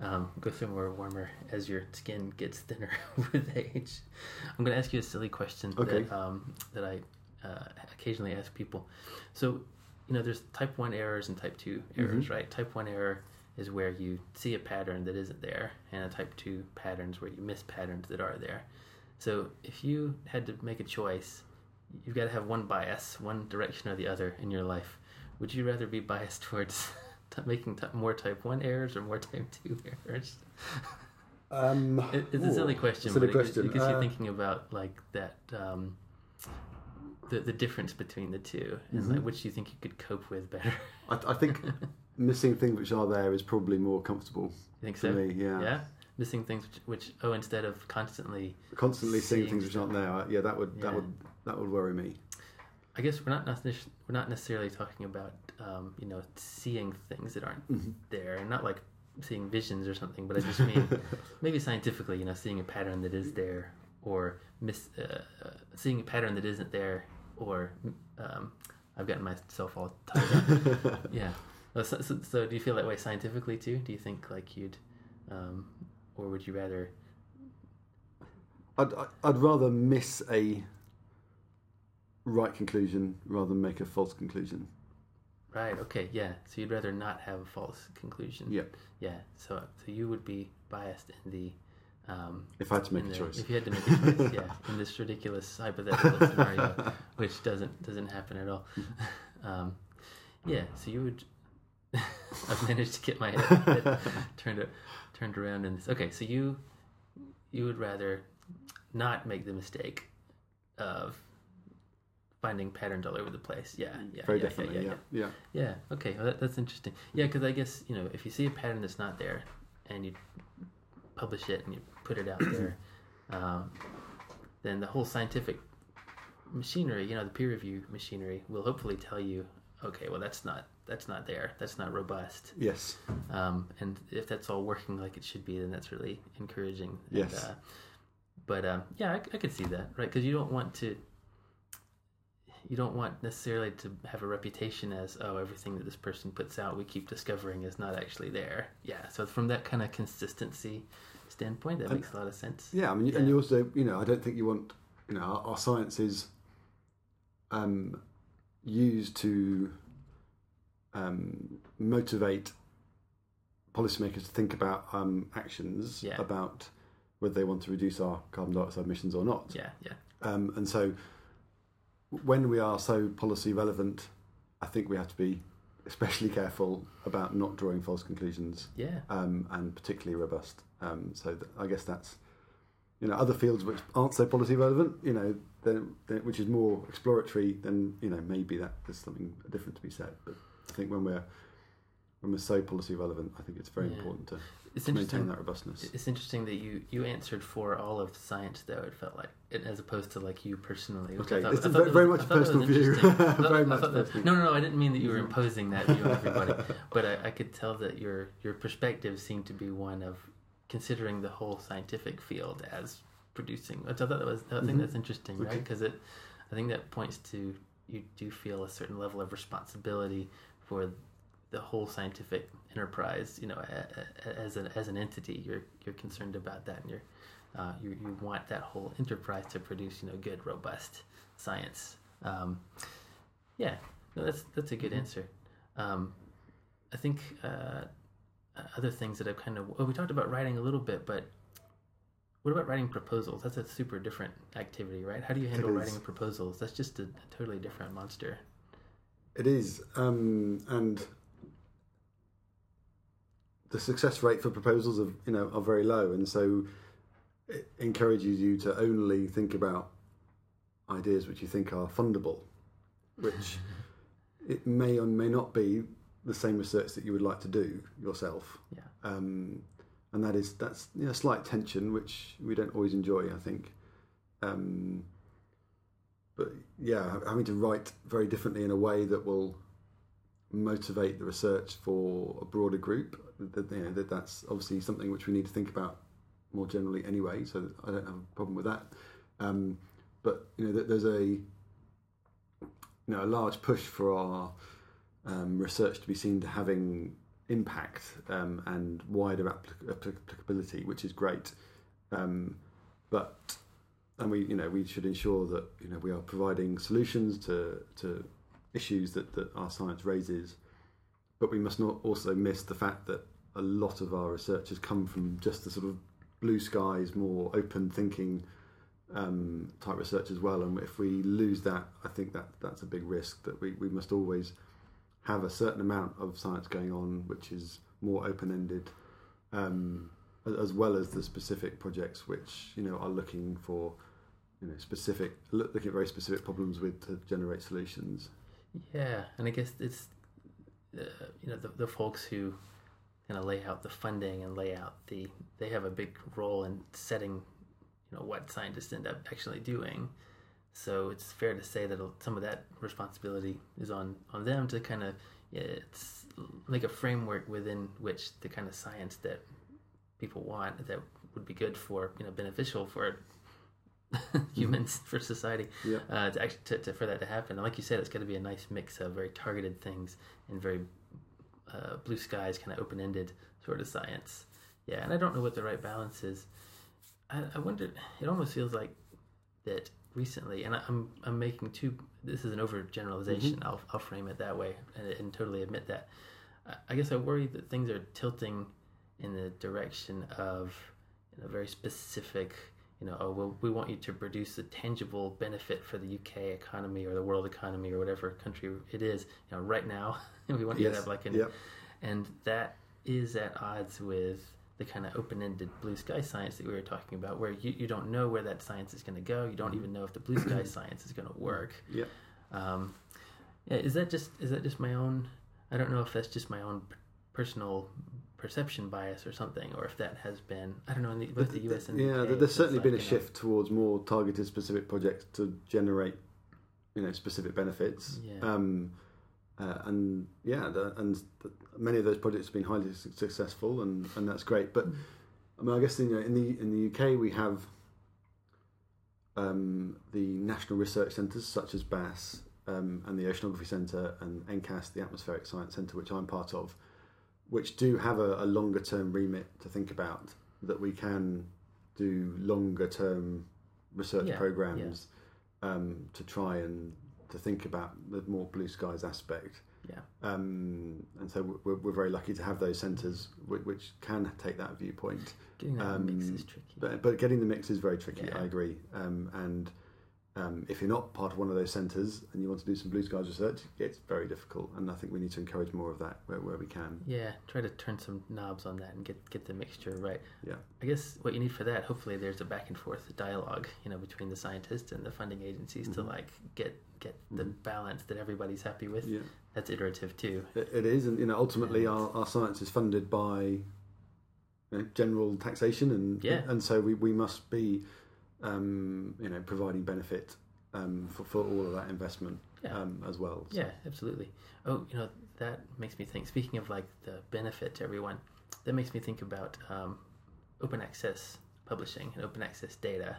Um, go somewhere warmer as your skin gets thinner with age. I'm going to ask you a silly question Okay. that um, that I uh, occasionally ask people. So, you know, there's type one errors and type two errors, right? Type one error is where you see a pattern that isn't there, and a type two patterns where you miss patterns that are there. So, if you had to make a choice, you've got to have one bias, one direction or the other in your life. Would you rather be biased towards t- making t- more type 1 errors or more type 2 errors? Um, It, it's a silly question, silly but it gets, question. it gets you Uh, thinking about like that, um, the, the difference between the two and Mm-hmm. like which you think you could cope with better. I, I think missing things which are there is probably more comfortable You think so? me. Yeah. Yeah? Missing things which, which, oh, instead of constantly, Constantly seeing things which aren't there. Yeah, that would that would that would worry me. I guess we're not necess- we're not necessarily talking about um, you know seeing things that aren't Mm-hmm. there, and not like seeing visions or something. But I just mean maybe scientifically, you know, seeing a pattern that is there, or miss uh, uh, seeing a pattern that isn't there, or um, I've gotten myself all tied up. yeah. So, so, so do you feel that way scientifically too? Do you think like you'd, um, or would you rather? I'd I'd rather miss a right conclusion rather than make a false conclusion. Right. Okay. Yeah. So you'd rather not have a false conclusion. Yeah. Yeah. So so you would be biased in the. Um, If I had to make a the- choice. If you had to make a choice, yeah, in this ridiculous hypothetical scenario, which doesn't doesn't happen at all. Um, yeah. So you would. I've managed to get my head, head turned turned around in this. Okay. So you you would rather not make the mistake of finding patterns all over the place. Yeah. Yeah. Very yeah, definitely. yeah, Yeah. yeah. Yeah. Yeah. Okay. Well, that, that's interesting. Yeah, because I guess you know if you see a pattern that's not there, and you publish it and you put it out there, um, then the whole scientific machinery, you know, the peer review machinery, will hopefully tell you, okay, well that's not that's not there. That's not robust. Yes. Um, and if that's all working like it should be, then that's really encouraging. And, Yes. Uh, but um, yeah, I, I could see that, right? Because you don't want to. You don't want necessarily to have a reputation as oh everything that this person puts out we keep discovering is not actually there. Yeah, so from that kind of consistency standpoint, that And- makes a lot of sense. Yeah, I mean, Yeah. and you also, you know, I don't think you want, you know, our, our science is um, used to um, motivate policymakers to think about um, actions Yeah. about whether they want to reduce our carbon dioxide emissions or not. Yeah, yeah, Um, and so, when we are so policy relevant, I think we have to be especially careful about not drawing false conclusions yeah, um, and particularly robust. Um, so th- I guess that's you know other fields which aren't so policy relevant, you know, then, then, which is more exploratory. Then you know maybe that there's something different to be said. But I think when we're when we're so policy relevant, I think it's very Yeah. important to, it's to maintain that robustness. It's interesting that you you answered for all of the science, though it felt like, it, as opposed to like you personally. which I Okay, thought- it's a very- very much I thought that was personal view. thought- Very much that- No, no, no. I didn't mean that you were imposing that view on everybody, but I, I could tell that your your perspective seemed to be one of considering the whole scientific field as producing. Which I thought that was. I think Mhm. that's interesting, right? Because it, I think that points to you do feel a certain level of responsibility for the whole scientific enterprise. You know, a- a- as an as an entity, you're you're concerned about that, and you're uh, you you want that whole enterprise to produce you know good, robust science. Um, yeah, no, that's that's a good Mhm. answer. Um, I think uh, other things that I've kind of well, we talked about writing a little bit, but what about writing proposals? That's a super different activity, right? How do you handle writing proposals? That's just a, a totally different monster. It is, um, and the success rate for proposals are you know are very low, and so it encourages you to only think about ideas which you think are fundable, which it may or may not be the same research that you would like to do yourself. Yeah. Um, and that is that's you know, a slight tension which we don't always enjoy. I think. Um, but yeah, having to write very differently in a way that will motivate the research for a broader group. That, you know, that that's obviously something which we need to think about more generally anyway. So I don't have a problem with that. Um, but you know, there's a you know a large push for our um, research to be seen to having impact um, and wider applic- applicability, which is great. Um, but and we you know we should ensure that you know we are providing solutions to to issues that, that our science raises but we must not also miss the fact that a lot of our research has come from just the sort of blue skies more open thinking um, type research as well and if we lose that I think that that's a big risk that we, we must always have a certain amount of science going on which is more open-ended um, as well as the specific projects which you know are looking for you know specific looking at very specific problems with to generate solutions. Yeah, and I guess it's uh, you know the, the folks who kind of lay out the funding and lay out the they have a big role in setting you know what scientists end up actually doing. So it's fair to say that some of that responsibility is on on them to kind of yeah, it's like a framework within which the kind of science that people want that would be good for you know beneficial for humans for society uh, to actually to, to, for that to happen. And like you said, it's got to be a nice mix of very targeted things and very uh, blue skies, kind of open ended sort of science. Yeah, and I don't know what the right balance is. I, I wonder. It almost feels like that recently, and I, I'm I'm making two this is an overgeneralization. I'll I'll frame it that way and, and totally admit that. I- I guess I worry that things are tilting in the direction of a very specific. You know, oh, well, we want you to produce a tangible benefit for the UK economy or the world economy or whatever country it is. You know, right now, we want you to have like an Yep. and that is at odds with the kind of open-ended blue sky science that we were talking about where you, you don't know where that science is going to go you don't even know if the blue sky science is going to work Yeah. um, yeah, is that just is that just my own i don't know if that's just my own personal perception bias or something or if that has been i don't know in the, both the us and the yeah, UK, there- there's certainly like, been a you know, shift towards more targeted, specific projects to generate, you know, specific benefits. Yeah. Um, uh, and yeah, the, and the, many of those projects have been highly su- successful, and, and that's great. But I mean, I guess you know, in the in the UK we have um, the national research centres such as BAS um, and the Oceanography Centre and NCAS, the Atmospheric Science Centre, which I'm part of, which do have a, a longer term remit to think about that we can do longer term research Yeah, programs um, to try and to think about the more blue skies aspect. yeah Um, and so we're, we're very lucky to have those centres which, which can take that viewpoint. getting that mix um, is tricky But, but getting the mix is very tricky, Yeah. I agree. Um, and um, if you're not part of one of those centres and you want to do some blue skies research, it's very difficult. And I think we need to encourage more of that where, where we can. yeah try to turn some knobs on that and get get the mixture right Yeah. I guess what you need for that, hopefully, there's a back and forth dialogue, you know, between the scientists and the funding agencies to Mhm. like get get the balance that everybody's happy with. Yeah, That's iterative too. it, it is. And, you know, ultimately And- our, our science is funded by you know, general taxation. And, Yeah. and so we, we must be, um, you know, providing benefit um, for, for all of that investment Yeah. um, as well. So- Yeah, absolutely. Oh, you know, that makes me think. Speaking of like the benefit to everyone, that makes me think about um, open access publishing and open access data.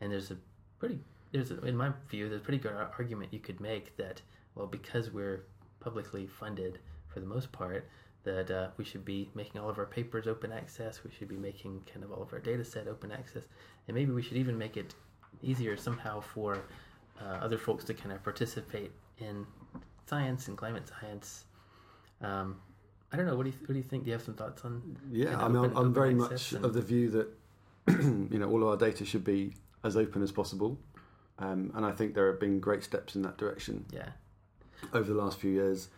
And there's a pretty, there's a, in my view, there's a pretty good argument you could make that well, because we're publicly funded for the most part, that uh, we should be making all of our papers open access. We should be making kind of all of our data set open access, and maybe we should even make it easier somehow for uh, other folks to kind of participate in science and climate science. Um, I don't know. What do you what do you think? Do you have some thoughts on? Yeah, kind I mean, open- I'm, very much and- of the view that you know all of our data should be as open as possible, um, and I think there have been great steps in that direction Yeah, over the last few years,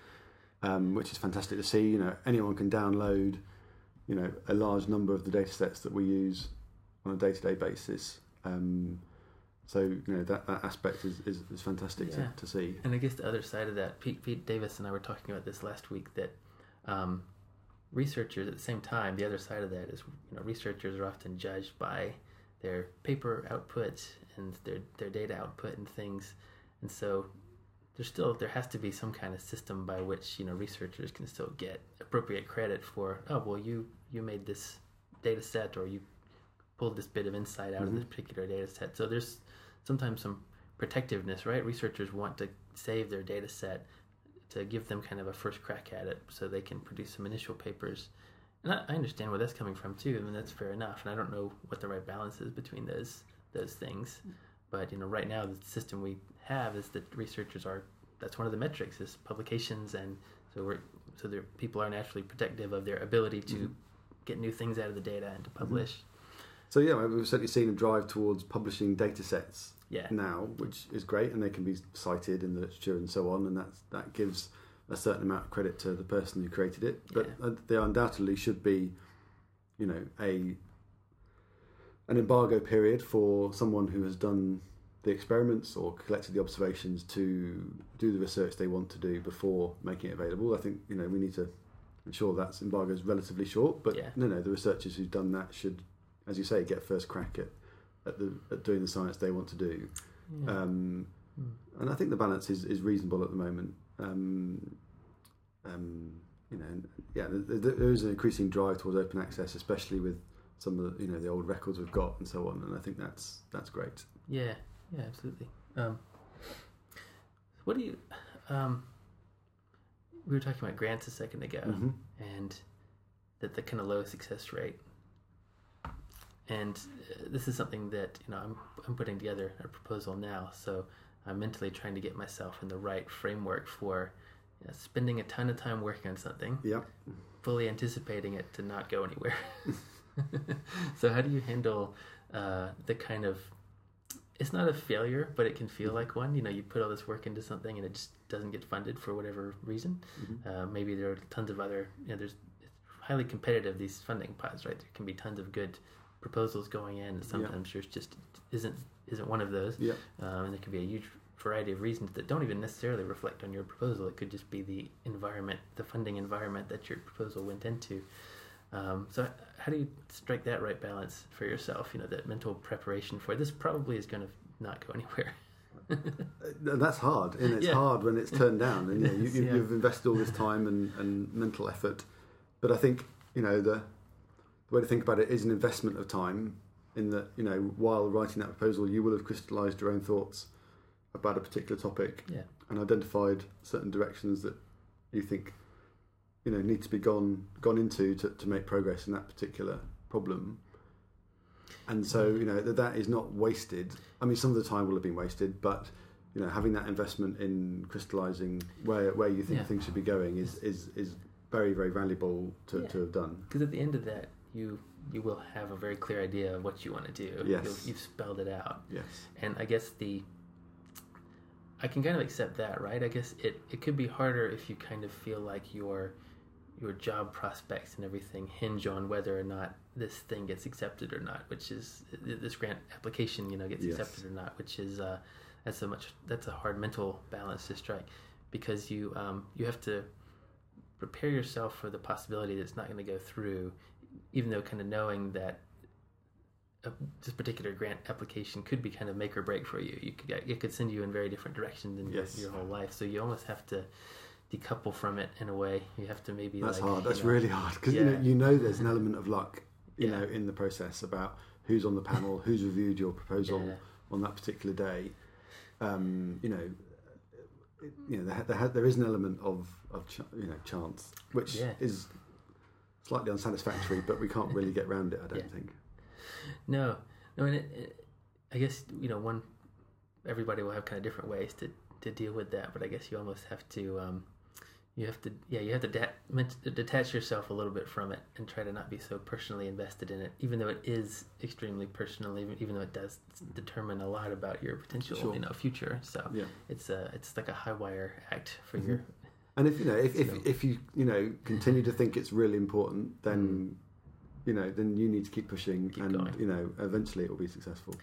um, which is fantastic to see. You know, anyone can download, you know, a large number of the data sets that we use on a day-to-day basis. Um, so you know that, that aspect is, is, is fantastic Yeah. to, to see. and I guess the other side of that, Pete, Pete Davis and I were talking about this last week. That um, researchers at the same time, the other side of that is, you know, researchers are often judged by their paper output and their their data output and things, and so there's still there has to be some kind of system by which you know researchers can still get appropriate credit for oh well you you made this data set or you pulled this bit of insight out of this mm-hmm. particular data set. So there's sometimes some protectiveness right? Researchers want to save their data set to give them kind of a first crack at it so they can produce some initial papers. And I, I understand where that's coming from too. I mean that's fair enough. And I don't know what the right balance is between those those things. Mm. But you know right now the system we have is that researchers are that's one of the metrics is publications and so we're so there people are naturally protective of their ability to get new things out of the data and to publish So yeah, we've certainly seen a drive towards publishing data sets yeah now, which is great, and they can be cited in the literature and so on, and that's, that gives a certain amount of credit to the person who created it. But Yeah. uh, there undoubtedly should be, you know, a an embargo period for someone who has done the experiments or collected the observations to do the research they want to do before making it available. I think you know we need to ensure that embargo is relatively short, but Yeah. no, no, the researchers who've done that should, as you say, get first crack at at, the, at doing the science they want to do. yeah. Um, Hmm. and I think the balance is, is reasonable at the moment. Um, um, you know, yeah, there, there there is an increasing drive towards open access, especially with some of the, you know the old records we've got and so on. And I think that's that's great. Yeah, yeah, absolutely. Um, what do you? Um, we were talking about grants a second ago, Mhm. and that the kind of low success rate. And uh, this is something that you know I'm I'm putting together a proposal now. So I'm mentally trying to get myself in the right framework for you know, spending a ton of time working on something, Yeah. fully anticipating it to not go anywhere. so how do you handle uh, the kind of it's not a failure, but it can feel like one. You know, you put all this work into something and it just doesn't get funded for whatever reason. Uh, maybe there are tons of other. You know, there's it's highly competitive these funding pots, right? There can be tons of good proposals going in, and sometimes there's just isn't isn't one of those. Yeah. Um, and there could be a huge variety of reasons that don't even necessarily reflect on your proposal. It could just be the environment, the funding environment that your proposal went into. Um, so, how do you strike that right balance for yourself? You know, that mental preparation for this probably is going to not go anywhere. And that's hard, and it's Yeah. hard when it's turned down. And you know, you, you, yeah. you've invested all this time and, and mental effort, but I think you know the the way to think about it is an investment of time. In that, you know, while writing that proposal, you will have crystallised your own thoughts about a particular topic Yeah. and identified certain directions that you think you know need to be gone gone into to, to make progress in that particular problem. And so, mm. you know, that that is not wasted. I mean, some of the time will have been wasted, but you know, having that investment in crystallizing where where you think Yeah. things should be going is is is very very valuable to, Yeah. to have done. Because at the end of that, you you will have a very clear idea of what you want to do. Yes. You'll, you've spelled it out. Yes. and I guess the I can kind of accept that, right? I guess it, it could be harder if you kind of feel like your your job prospects and everything hinge on whether or not this thing gets accepted or not, which is this grant application, you know, gets Yes. accepted or not, which is uh, that's a much that's a hard mental balance to strike because you um, you have to prepare yourself for the possibility that it's not going to go through, even though kind of knowing that a, this particular grant application could be kind of make or break for you. You could it could send you in very different directions than your- your, whole life. So you almost have to decouple from it in a way. You have to maybe That's like, hard. That's know- really hard because you know you know there's an element of luck, you Yeah. know, in the process about who's on the panel, who's reviewed your proposal Yeah. on that particular day. Um, you know, it, you know there, there, there is an element of of ch- you know chance, which Yeah. is slightly unsatisfactory, but we can't really get around it. I don't Yeah. think. No, no, and it, it, I guess you know one. Everybody will have kind of different ways to to deal with that, but I guess you almost have to. Um, you have to, yeah, you have to ment- detach yourself a little bit from it and try to not be so personally invested in it, even though it is extremely personal, even, even though it does determine a lot about your potential, Sure. you know, future. So Yeah. it's a, it's like a high wire act for Mhm. your, And if you know if, So- if if you you know continue to think it's really important, then you know then you need to keep pushing. Keep and going. you know eventually it will be successful.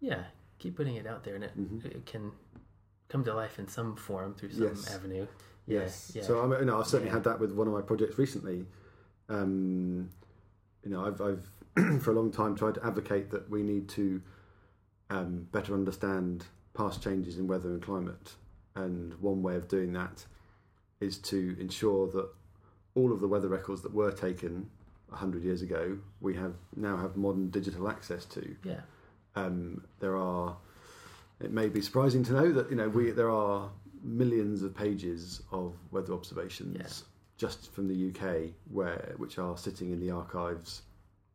yeah, keep putting it out there, and it, Mhm. it can come to life in some form through some Yes. avenue. Yes. yeah. So I'm, you know, I've certainly Yeah. had that with one of my projects recently. Um, you know, I've, I've for a long time tried to advocate that we need to um, better understand past changes in weather and climate, and one way of doing that is to ensure that all of the weather records that were taken hundred years ago, we have now have modern digital access to. yeah, Um, there are. It may be surprising to know that you know we there are millions of pages of weather observations Yeah. just from the UK, where which are sitting in the archives,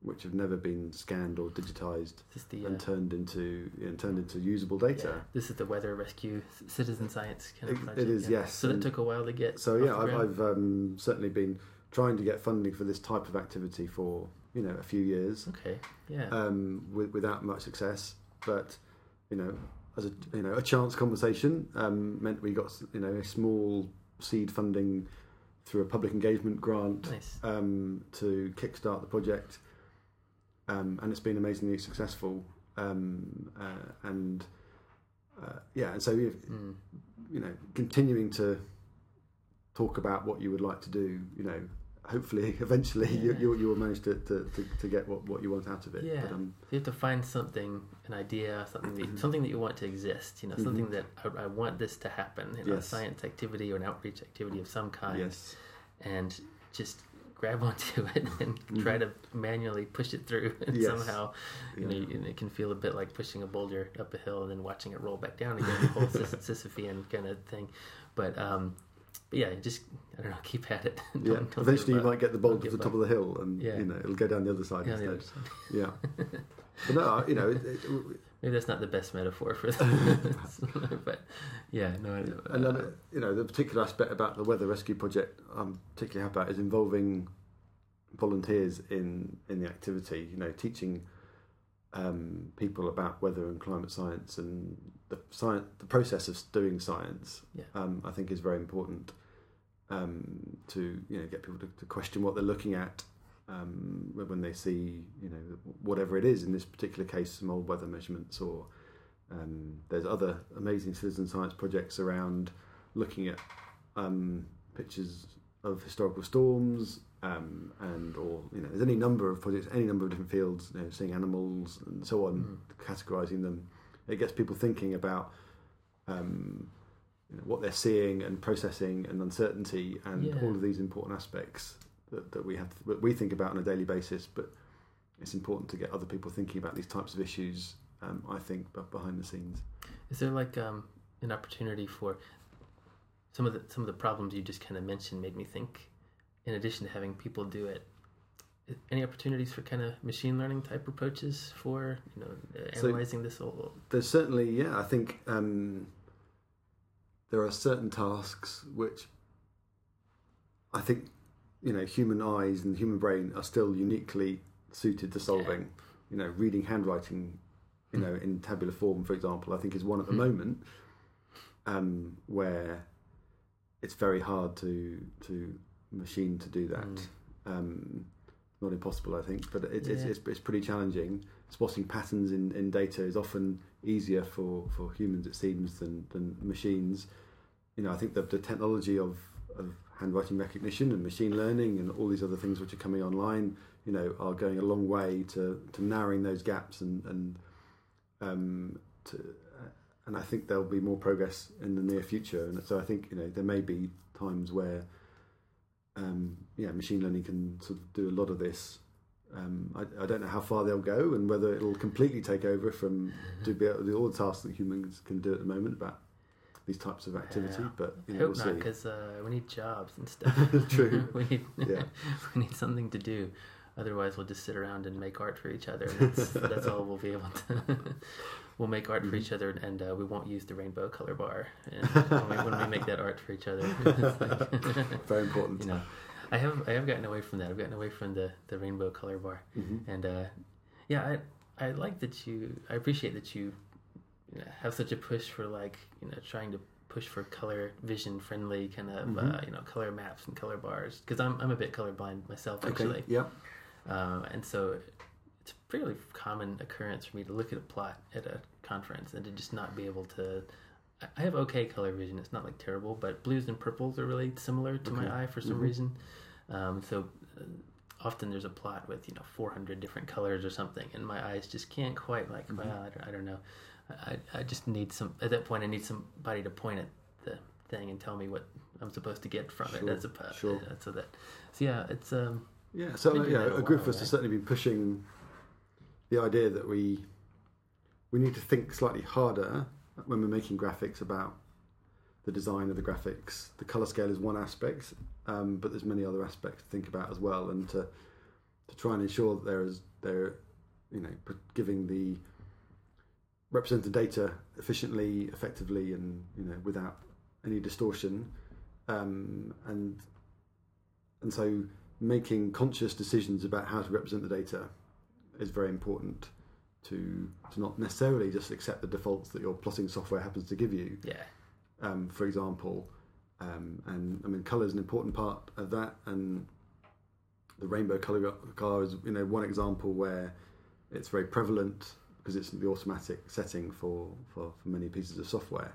which have never been scanned or digitised just the, uh, and turned into know, turned into usable data. Yeah, this is the weather rescue citizen science kind of It- it project. is, yeah. yes, So and- took a while to get. So yeah, I've. I've um, certainly been trying to get funding for this type of activity for you know a few years. okay. Yeah. um, with, without much success. But you know, as a you know a chance conversation um, meant we got you know a small seed funding through a public engagement grant nice. um, to kickstart the project, um, and it's been amazingly successful. Um, uh, and uh, yeah, and so you Mm. you know continuing to talk about what you would like to do, you know. Hopefully, eventually, you, Yeah. you you will manage to, to, to, to get what, what you want out of it. Yeah. But, um, you have to find something, an idea, something that Mhm. something that you want to exist. You know, Mhm. something that I, I want this to happen. You know, a science activity or an outreach activity of some kind, yes. and just grab onto it and try to manually push it through. And Mm-hmm. Yes. somehow, you know, Yeah. and it can feel a bit like pushing a boulder up a hill and then watching it roll back down again. The whole Sis- Sisyphean kind of thing. But um, but yeah, just I don't know, keep at it. Yeah. Eventually, you might get the bolt Don't to the top of the hill, and Yeah. you know it'll go down the other side Yeah, instead. other side. Yeah. but no, you know, it, it, Maybe that's not the best metaphor for this, but yeah, no. I- And uh, you know, the particular aspect about the weather rescue project I'm particularly happy about is involving volunteers in in the activity. You know, teaching um, people about weather and climate science and the science, the process of doing science. Yeah. Um, I think is very important um, to you know get people to, to question what they're looking at. Um, when they see, you know, whatever it is in this particular case, some old weather measurements, or um, there's other amazing citizen science projects around looking at um, pictures of historical storms, um, and or you know, there's any number of projects, any number of different fields, you know, seeing animals and so on, categorizing them. It gets people thinking about um, you know, what they're seeing and processing and uncertainty and Yeah. all of these important aspects that, that we have that we think about on a daily basis. But it's important to get other people thinking about these types of issues. Um, I think, but behind the scenes. Is there like um, an opportunity for some of the some of the problems you just kind of mentioned made me think. In addition to having people do it, any opportunities for kind of machine learning type approaches for you know uh, So- analyzing this whole? There's certainly, yeah, I think um, there are certain tasks which I think, you know, human eyes and human brain are still uniquely suited to solving. You know, reading handwriting, you know, in tabular form, for example, I think is one at the Hmm. moment um, where it's very hard to to machine to do that. Mm. Um, not impossible, I think, but it's, it's, it's, it's pretty challenging. Spotting patterns in, in data is often easier for, for humans, it seems, than, than machines. You know, I think the, the technology of, of handwriting recognition and machine learning and all these other things which are coming online, you know, are going a long way to, to narrowing those gaps and, and um, to, uh, and I think there'll be more progress in the near future. And so I think you know there may be times where um, yeah, machine learning can sort of do a lot of this. Um, I, I don't know how far they'll go and whether it'll completely take over from to be able to do all the tasks that humans can do at the moment about these types of activity. Yeah. But you I know, hope we'll not, because uh, we need jobs and stuff. True. we need Yeah. we need something to do. Otherwise, we'll just sit around and make art for each other. And that's, that's all we'll be able to. we'll make art Mm-hmm. for each other, and uh, we won't use the rainbow color bar and when, we, when we make that art for each other. Like, Very important. you know, I have I have gotten away from that. I've gotten away from the, the rainbow color bar, Mhm. and uh, yeah, I I like that you. I appreciate that you, you know, have such a push for like you know trying to push for color vision friendly kind of uh, Mhm. you know color maps and color bars because I'm I'm a bit colorblind myself Okay. actually, Yeah. um, and so it's a fairly common occurrence for me to look at a plot at a conference and to just not be able to. I- have okay color vision. It's not like terrible, but blues and purples are really similar to Okay. my eye for some Mhm. reason. Um, so uh, often there's a plot with you know 400 different colors or something, and my eyes just can't quite like. Mhm. Well, I don't, I don't know. I, I just need some. At that point, I need somebody to point at the thing and tell me what I'm supposed to get from it. Sure, That's a uh. So that. So yeah, it's um. Yeah, so yeah, a a group while, of us has certainly been pushing the idea that we we need to think slightly harder when we're making graphics about the design of the graphics. The color scale is one aspect, um, but there's many other aspects to think about as well, and to to try and ensure that there is there, you know, giving the represent the data efficiently, effectively, and you know without any distortion, um, and and so making conscious decisions about how to represent the data is very important to to not necessarily just accept the defaults that your plotting software happens to give you. Yeah. Um, for example, um, and I mean, color is an important part of that, and the rainbow color bar is you know one example where it's very prevalent because it's the automatic setting for, for, for many pieces of software.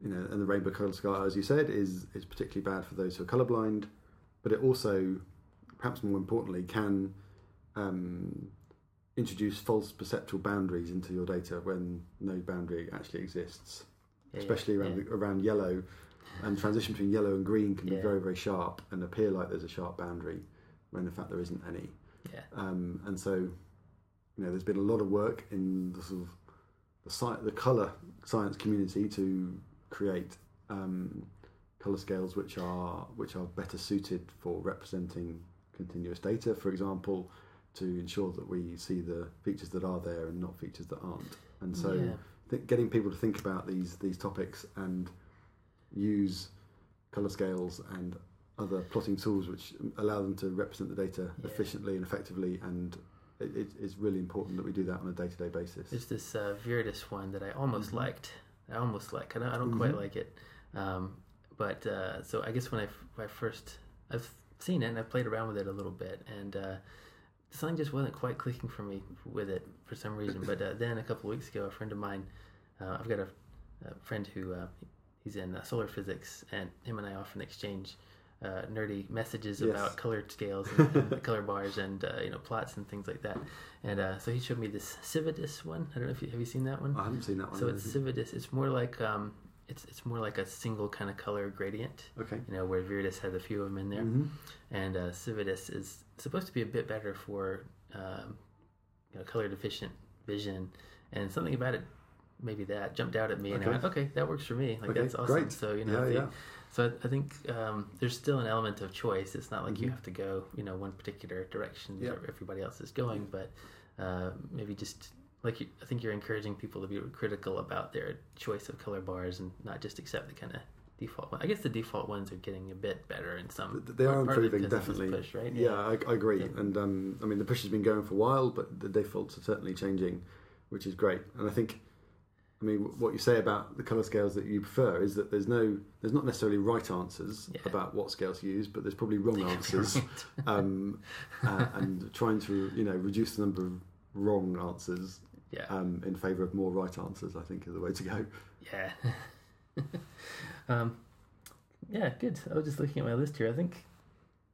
You know, and the rainbow color scar, as you said, is is particularly bad for those who are colorblind, but it also, perhaps more importantly, can um, introduce false perceptual boundaries into your data when no boundary actually exists yeah, especially around yeah. around yellow, and transition between yellow and green can be very very sharp and appear like there's a sharp boundary when in fact there isn't any. Yeah. Um, and so, you know, there's been a lot of work in the sort of the sci- the color science community to create um, color scales which are which are better suited for representing continuous data, for example, to ensure that we see the features that are there and not features that aren't. And so, Yeah. th- getting people to think about these these topics and use color scales and other plotting tools which allow them to represent the data Yeah. efficiently and effectively and it, it, it's really important that we do that on a day-to-day basis There's this uh, Viridis one that I almost Mhm. liked. I almost like. I don't, I don't quite Mhm. like it. Um, but uh, so I guess when I first I've seen it and i've played around with it a little bit and uh, something just wasn't quite clicking for me with it for some reason. But uh, then a couple of weeks ago, a friend of mine, uh, I've got a, a friend who uh, he's in uh, solar physics, and him and I often exchange. Uh, nerdy messages Yes. about colored scales and, and color bars and uh, you know plots and things like that. And uh, so he showed me this Cividis one. I don't know if you have you seen that one. I haven't seen that one So it's Cividis. It's more like um, it's it's more like a single kind of color gradient. okay You know, where Viridis has a few of them in there, Mhm. and uh, Cividis is supposed to be a bit better for um, you know color deficient vision, and something about it, maybe that jumped out at me, and I Okay. went, okay, that works for me. Like Okay, that's awesome. great. So you know, yeah yeah so I, I think um, there's still an element of choice. It's not like you Mhm. have to go, you know, one particular direction that everybody else is going, but uh, maybe just like I think you're encouraging people to be critical about their choice of color bars and not just accept the kind of default one. I guess the default ones are getting a bit better in some. They are improving because of this definitely Push, right? yeah, I, I agree Yeah. and um, i mean the push has been going for a while but the defaults are certainly changing which is great and i think I mean, what you say about the color scales that you prefer is that there's no, there's not necessarily right answers Yeah. about what scales to use, but there's probably wrong answers. Um, uh, and trying to you know reduce the number of wrong answers yeah. um, in favour of more right answers, I think is the way to go. Yeah. um, yeah, good. I was just looking at my list here. I think,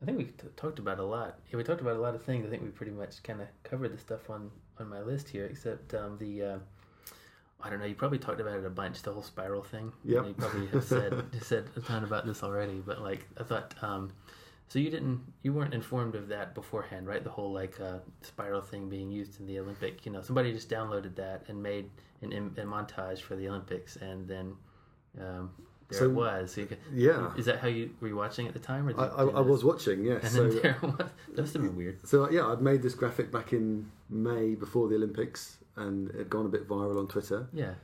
I think we t- talked about a lot. Yeah, we talked about a lot of things. I think we pretty much kind of covered the stuff on on my list here, except um, the. Uh, I don't know. You probably talked about it a bunch. The whole spiral thing. You know, You probably have said said a ton about this already. But like, I thought. Um, so you didn't. You weren't informed of that beforehand, right? The whole like uh, spiral thing being used in the Olympic. You know, somebody just downloaded that and made an, a montage for the Olympics, and then um, there So- it was. So could, Yeah, Is that how you were you watching at the time, or did, I, I, did I was watching. Yes, And so then there was. That must have been weird. So yeah, I'd made this graphic back in May before the Olympics, and it had gone a bit viral on Twitter, Yeah.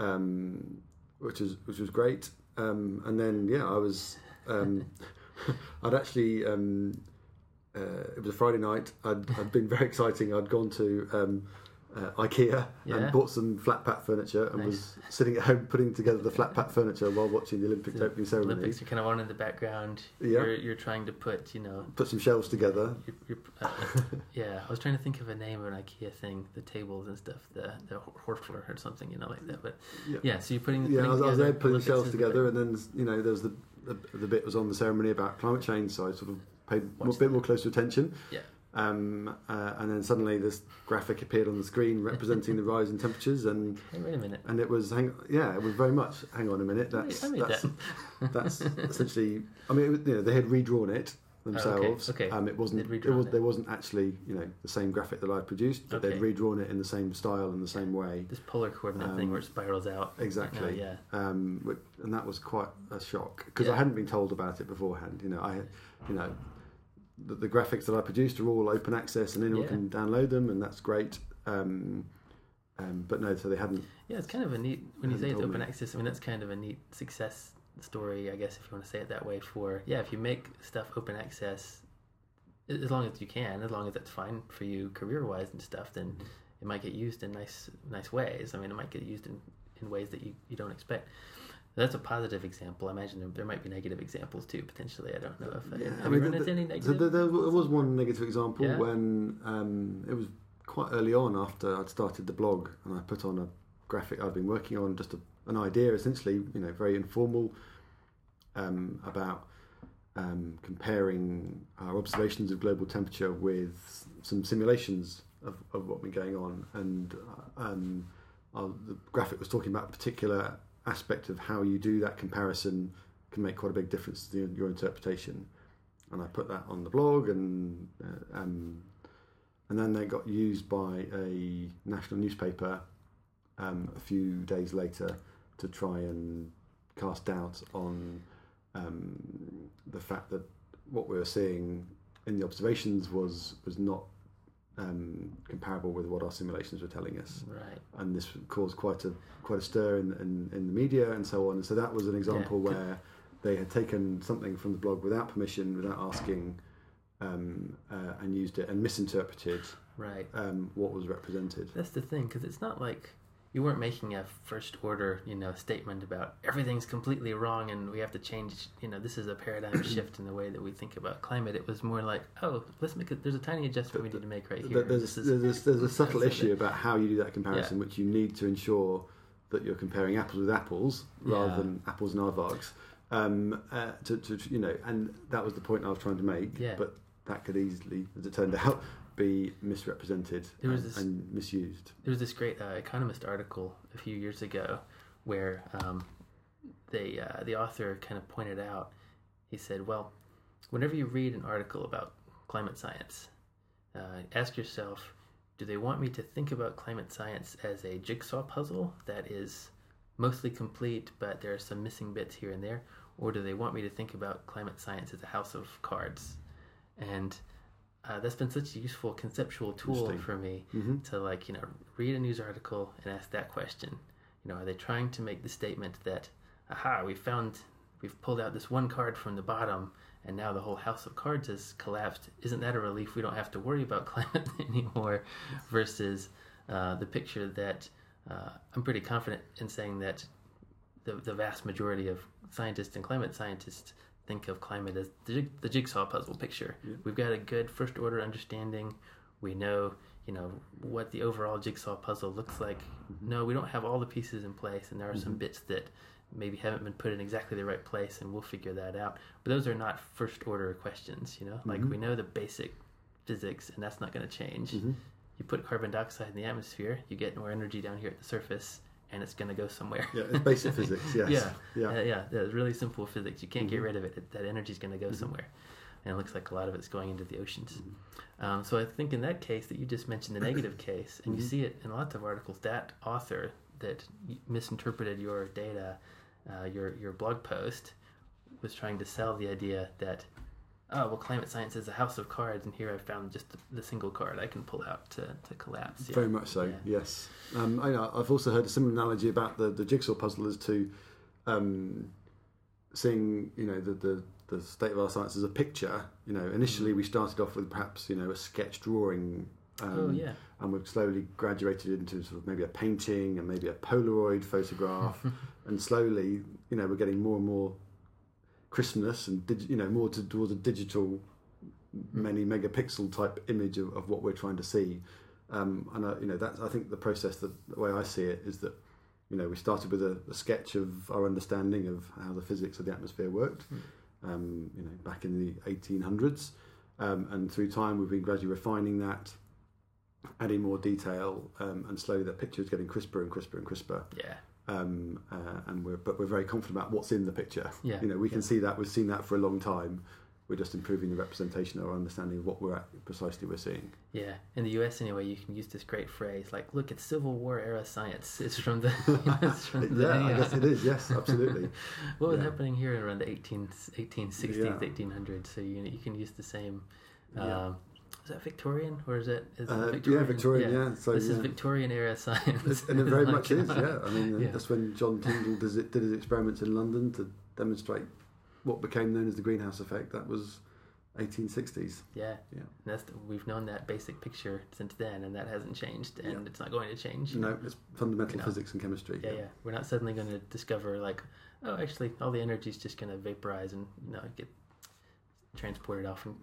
um, which was which was great. Um, and then yeah, I was um, I'd actually um, uh, it was a Friday night. I'd, I'd been very exciting. I'd gone to um, uh, IKEA Yeah. and bought some flat pack furniture and Nice. was sitting at home putting together the flat pack furniture while watching the Olympic The opening ceremony. Olympics are kind of on in the background. Yeah. You're, you're trying to put, you know, Put some shelves together. you're, you're, uh, yeah. I was trying to think of a name of an IKEA thing, the tables and stuff, the the Horfler or something, you know, like that. But Yeah. yeah, so you're putting. Yeah, I was, I was there putting Olympics shelves together, and then you know there was the, the the bit was on the ceremony about climate change, so I sort of paid a bit more closer attention. Yeah. Um, uh, and then suddenly this graphic appeared on the screen representing the rise in temperatures, and Hey, wait a minute. and it was hang, yeah, it was very much. Hang on a minute, that's that's, that. that's essentially. I mean, it, you know, they had redrawn it themselves. Oh, okay. Um, it wasn't. It was, it. there wasn't actually you know the same graphic that I produced, but they'd redrawn it in the same style and the same way. This polar coordinate thing Um, where it spirals out. Exactly. Yeah. um, and that was quite a shock because Yeah. I hadn't been told about it beforehand. You know, I, you know, the, the graphics that I produced are all open access and anyone Yeah. can download them, and that's great. Um, um, but no, so they hadn't. Yeah, it's kind of a neat when you say it's open me. access. I mean, that's kind of a neat success story, I guess, if you want to say it that way. For yeah, if you make stuff open access, as long as you can, as long as that's fine for you career wise and stuff, then it might get used in nice nice ways. I mean, it might get used in, in ways that you, you don't expect. That's a positive example. I imagine there, there might be negative examples too, potentially. I don't know if I, Yeah, have I you mean, run the- into any So negative. there, there was one negative example Yeah. when um, it was quite early on after I'd started the blog, and I put on a graphic I'd been working on, just a, an idea, essentially, you know, very informal, um, about um, comparing our observations of global temperature with some simulations of, of what been going on, and uh, um, uh, the graphic was talking about a particular aspect of how you do that comparison can make quite a big difference to your, interpretation. And I put that on the blog, and uh, um, and then they got used by a national newspaper um, a few days later to try and cast doubt on um, the fact that what we were seeing in the observations was was not um, comparable with what our simulations were telling us, Right. and this caused quite a quite a stir in, in, in the media and so on. So that was an example Yeah. where they had taken something from the blog without permission, without asking, um, uh, and used it and misinterpreted Right. um, what was represented. That's the thing, because it's not like you weren't making a first order, you know, statement about everything's completely wrong and we have to change. You know, this is a paradigm shift in the way that we think about climate. It was more like, oh, let's make it. There's a tiny adjustment we need to make right here. There's, This is- there's, there's a subtle issue about how you do that comparison, which you need to ensure that you're comparing apples with apples rather Yeah. than apples and aardvarks. Um, uh, to, to, you know, and that was the point I was trying to make. Yeah. But that could easily, as it turned out, be misrepresented There was and, this- and misused. There was this great uh, Economist article a few years ago where um, they uh, the author kind of pointed out. He said, "Well, whenever you read an article about climate science, uh, ask yourself, do they want me to think about climate science as a jigsaw puzzle that is mostly complete, but there are some missing bits here and there, or do they want me to think about climate science as a house of cards?" And uh, that's been such a useful conceptual tool for me hmm to like you know read a news article and ask that question. You know are they trying to make the statement that aha we found we've pulled out this one card from the bottom and now the whole house of cards has collapsed. Isn't that a relief we don't have to worry about climate anymore? Versus uh, the picture that uh, i'm pretty confident in saying that the, the vast majority of scientists and climate scientists think of climate as the, jig- the jigsaw puzzle picture. Yeah. We've got a good first order understanding. We know, you know, what the overall jigsaw puzzle looks like. No, we don't have all the pieces in place, and there are some bits that maybe haven't been put in exactly the right place, and we'll figure that out. But those are not first order questions, you know. Like Mhm. we know the basic physics, and that's not going to change. hmm You put carbon dioxide in the atmosphere, you get more energy down here at the surface, and it's going to go somewhere. Yeah, it's basic physics. Yes. Yeah, Yeah. uh, yeah, yeah, it's really simple physics. You can't get Mhm. rid of it. it that is going to go somewhere, and it looks like a lot of it's going into the oceans. Mm-hmm. Um, so I think in that case that you just mentioned the negative case, and you Mhm. see it in lots of articles. That author that misinterpreted your data, uh, your your blog post, was trying to sell the idea that. Oh well, climate science is a house of cards, and here i've found just the, the single card I can pull out to, to collapse. Yeah. Very much so. Yeah. Yes. Um, I, I've also heard a similar analogy about the, the jigsaw puzzle as to um, seeing, you know, the, the the state of our science as a picture. You know, initially we started off with perhaps you know a sketch drawing. Um, oh yeah. And we've slowly graduated into sort of maybe a painting and maybe a Polaroid photograph, and slowly, you know, we're getting more and more crispness and dig- you know more to, towards a digital, many megapixel type image of, of what we're trying to see. Um, and I, you know that's I think the process that the way I see it is that you know we started with a, a sketch of our understanding of how the physics of the atmosphere worked. Um, you know back in the 1800s, um, and through time we've been gradually refining that, adding more detail, um, and slowly that picture is getting crisper and crisper and crisper. Yeah. Um, uh, and we're but we're very confident about what's in the picture. Yeah. You know we can yeah. see that we've seen that for a long time. We're just improving the representation or understanding of what we're at, precisely we're seeing. Yeah, in the U.S. anyway, you can use this great phrase like, "Look, it's Civil War era science." It's from the. you know, it's from the yeah, I guess it is. Yes, absolutely. what was Yeah. happening here around the 18, 1860s, Yeah. 1800s? So you you can use the same. Um, is that Victorian or is it? Is Uh, yeah, Victorian. Yeah. So this is. Victorian era science, and it very Like, much is. Yeah. I mean, Yeah. that's when John Tyndall it, did his experiments in London to demonstrate what became known as the greenhouse effect. That was 1860s. Yeah, Yeah. and that's we've known that basic picture since then, and that hasn't changed, and Yeah. it's not going to change. No, it's fundamental No. physics and chemistry. Yeah, yeah. We're not suddenly going to discover like, oh, actually, all the energy is just going to vaporize and you know get transported off the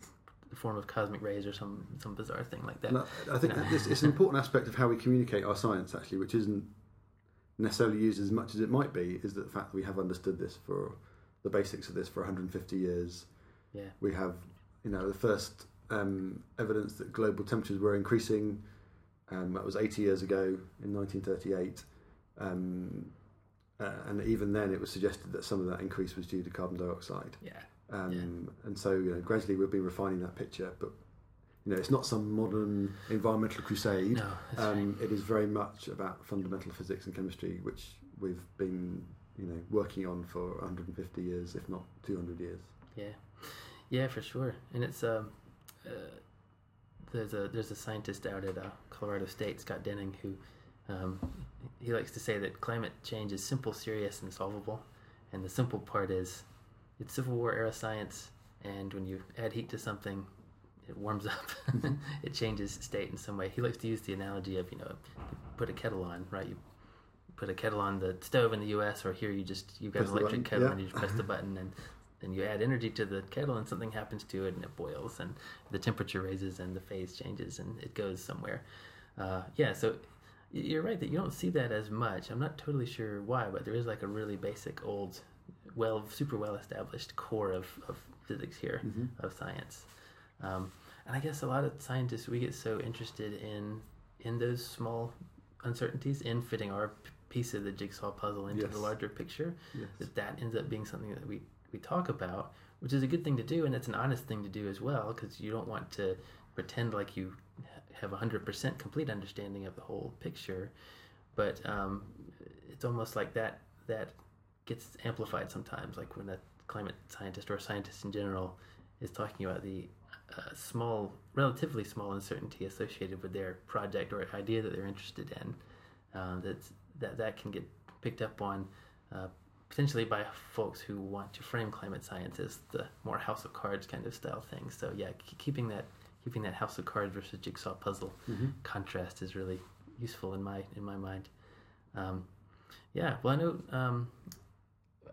form of cosmic rays or some some bizarre thing like that. And I, think No. this, it's an important aspect of how we communicate our science, actually, which isn't necessarily used as much as it might be, is the fact that we have understood this for the basics of this for 150 years. Yeah, We have, you know, the first um, evidence that global temperatures were increasing. Um, that was 80 years ago in 1938. Um, uh, and even then, it was suggested that some of that increase was due to carbon dioxide. yeah, Um, And so, you know, gradually we've been refining that picture. But, you know, it's not some modern environmental crusade. no, that's right. Um, it is very much about fundamental physics and chemistry, which we've been, you know working on for 150 years, if not 200 years. Yeah, yeah, for sure. And it's um, uh, there's a there's a scientist out at uh, Colorado State, Scott Denning, who um, he likes to say that climate change is simple, serious, and solvable. And the simple part is it's Civil War era science, and when you add heat to something, it warms up. it changes state in some way. He likes to use the analogy of you know, you put a kettle on, right? You put a kettle on the stove in the U.S. or here you just you've got Press an electric kettle yeah. and you just press the button and then you add energy to the kettle and something happens to it and it boils and the temperature raises and the phase changes and it goes somewhere. Uh, yeah, so you're right that you don't see that as much. I'm not totally sure why, but there is like a really basic old, well, super well established core of, of physics here, of science. Um, and I guess a lot of scientists we get so interested in in those small uncertainties in fitting our p- piece of the jigsaw puzzle into Yes. the larger picture Yes. that that ends up being something that we we talk about which is a good thing to do and it's an honest thing to do as well because you don't want to pretend like you have a 100% complete understanding of the whole picture but um, it's almost like that that gets amplified sometimes like when a climate scientist or a scientist in general is talking about the uh, small relatively small uncertainty associated with their project or idea that they're interested in uh, that's, that that can get picked up on uh, potentially by folks who want to frame climate science as the more house of cards kind of style thing. So yeah, keeping that keeping that house of cards versus jigsaw puzzle contrast is really useful in my in my mind. Um, yeah, well I know um,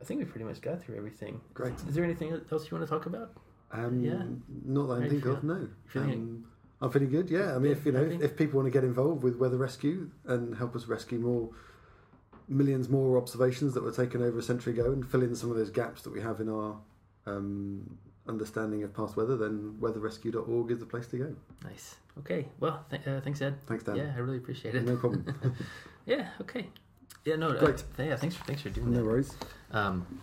I think we pretty much got through everything. Great. Is there anything else you want to talk about? Um, Yeah. Not that I think of. No. Um, I'm feeling good. Yeah. I mean, Good, if you know, if, if people want to get involved with weather rescue and help us rescue more millions more observations that were taken over a century ago and fill in some of those gaps that we have in our um, understanding of past weather, then weatherrescue.org is the place to go. Nice. Okay. Well, th- uh, thanks, Ed. Thanks, Dan. Yeah, I really appreciate it. No problem. Yeah. Okay. Yeah. No. uh, Great. yeah. Thanks for thanks for doing no that. No worries. Um,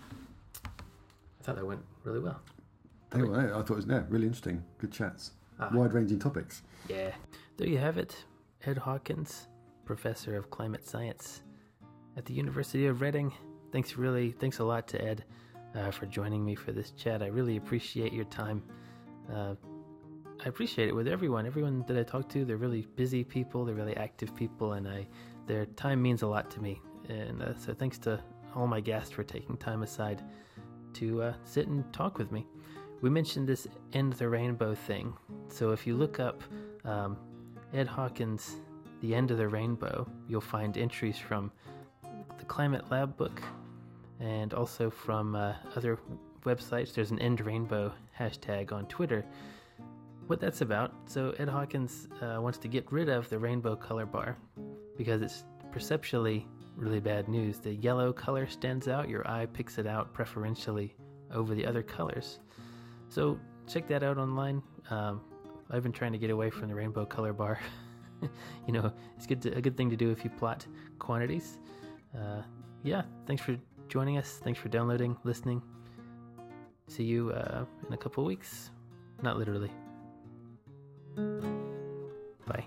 I thought that went really well. Anyway, I thought it was yeah, really interesting. Good chats. Ah. Wide-ranging topics. Yeah. There you have it. Ed Hawkins, professor of climate science at the University of Reading. Thanks really, thanks a lot to Ed uh, for joining me for this chat. I really appreciate your time. Uh, I appreciate it with everyone. Everyone that I talk to, they're really busy people. They're really active people, and I, their time means a lot to me. And uh, so, thanks to all my guests for taking time aside to uh, sit and talk with me. We mentioned this end the rainbow thing. So if you look up um, Ed Hawkins, The End of the Rainbow, you'll find entries from the Climate Lab book and also from uh, other websites. There's an End Rainbow hashtag on Twitter. What that's about. So Ed Hawkins uh, wants to get rid of the rainbow color bar because it's perceptually really bad news. The yellow color stands out, your eye picks it out preferentially over the other colors. So check that out online. Um, I've been trying to get away from the rainbow color bar. you know, it's good to, a good thing to do if you plot quantities. Uh, yeah, thanks for joining us. Thanks for downloading, listening. See you uh, in a couple weeks. Not literally. Bye.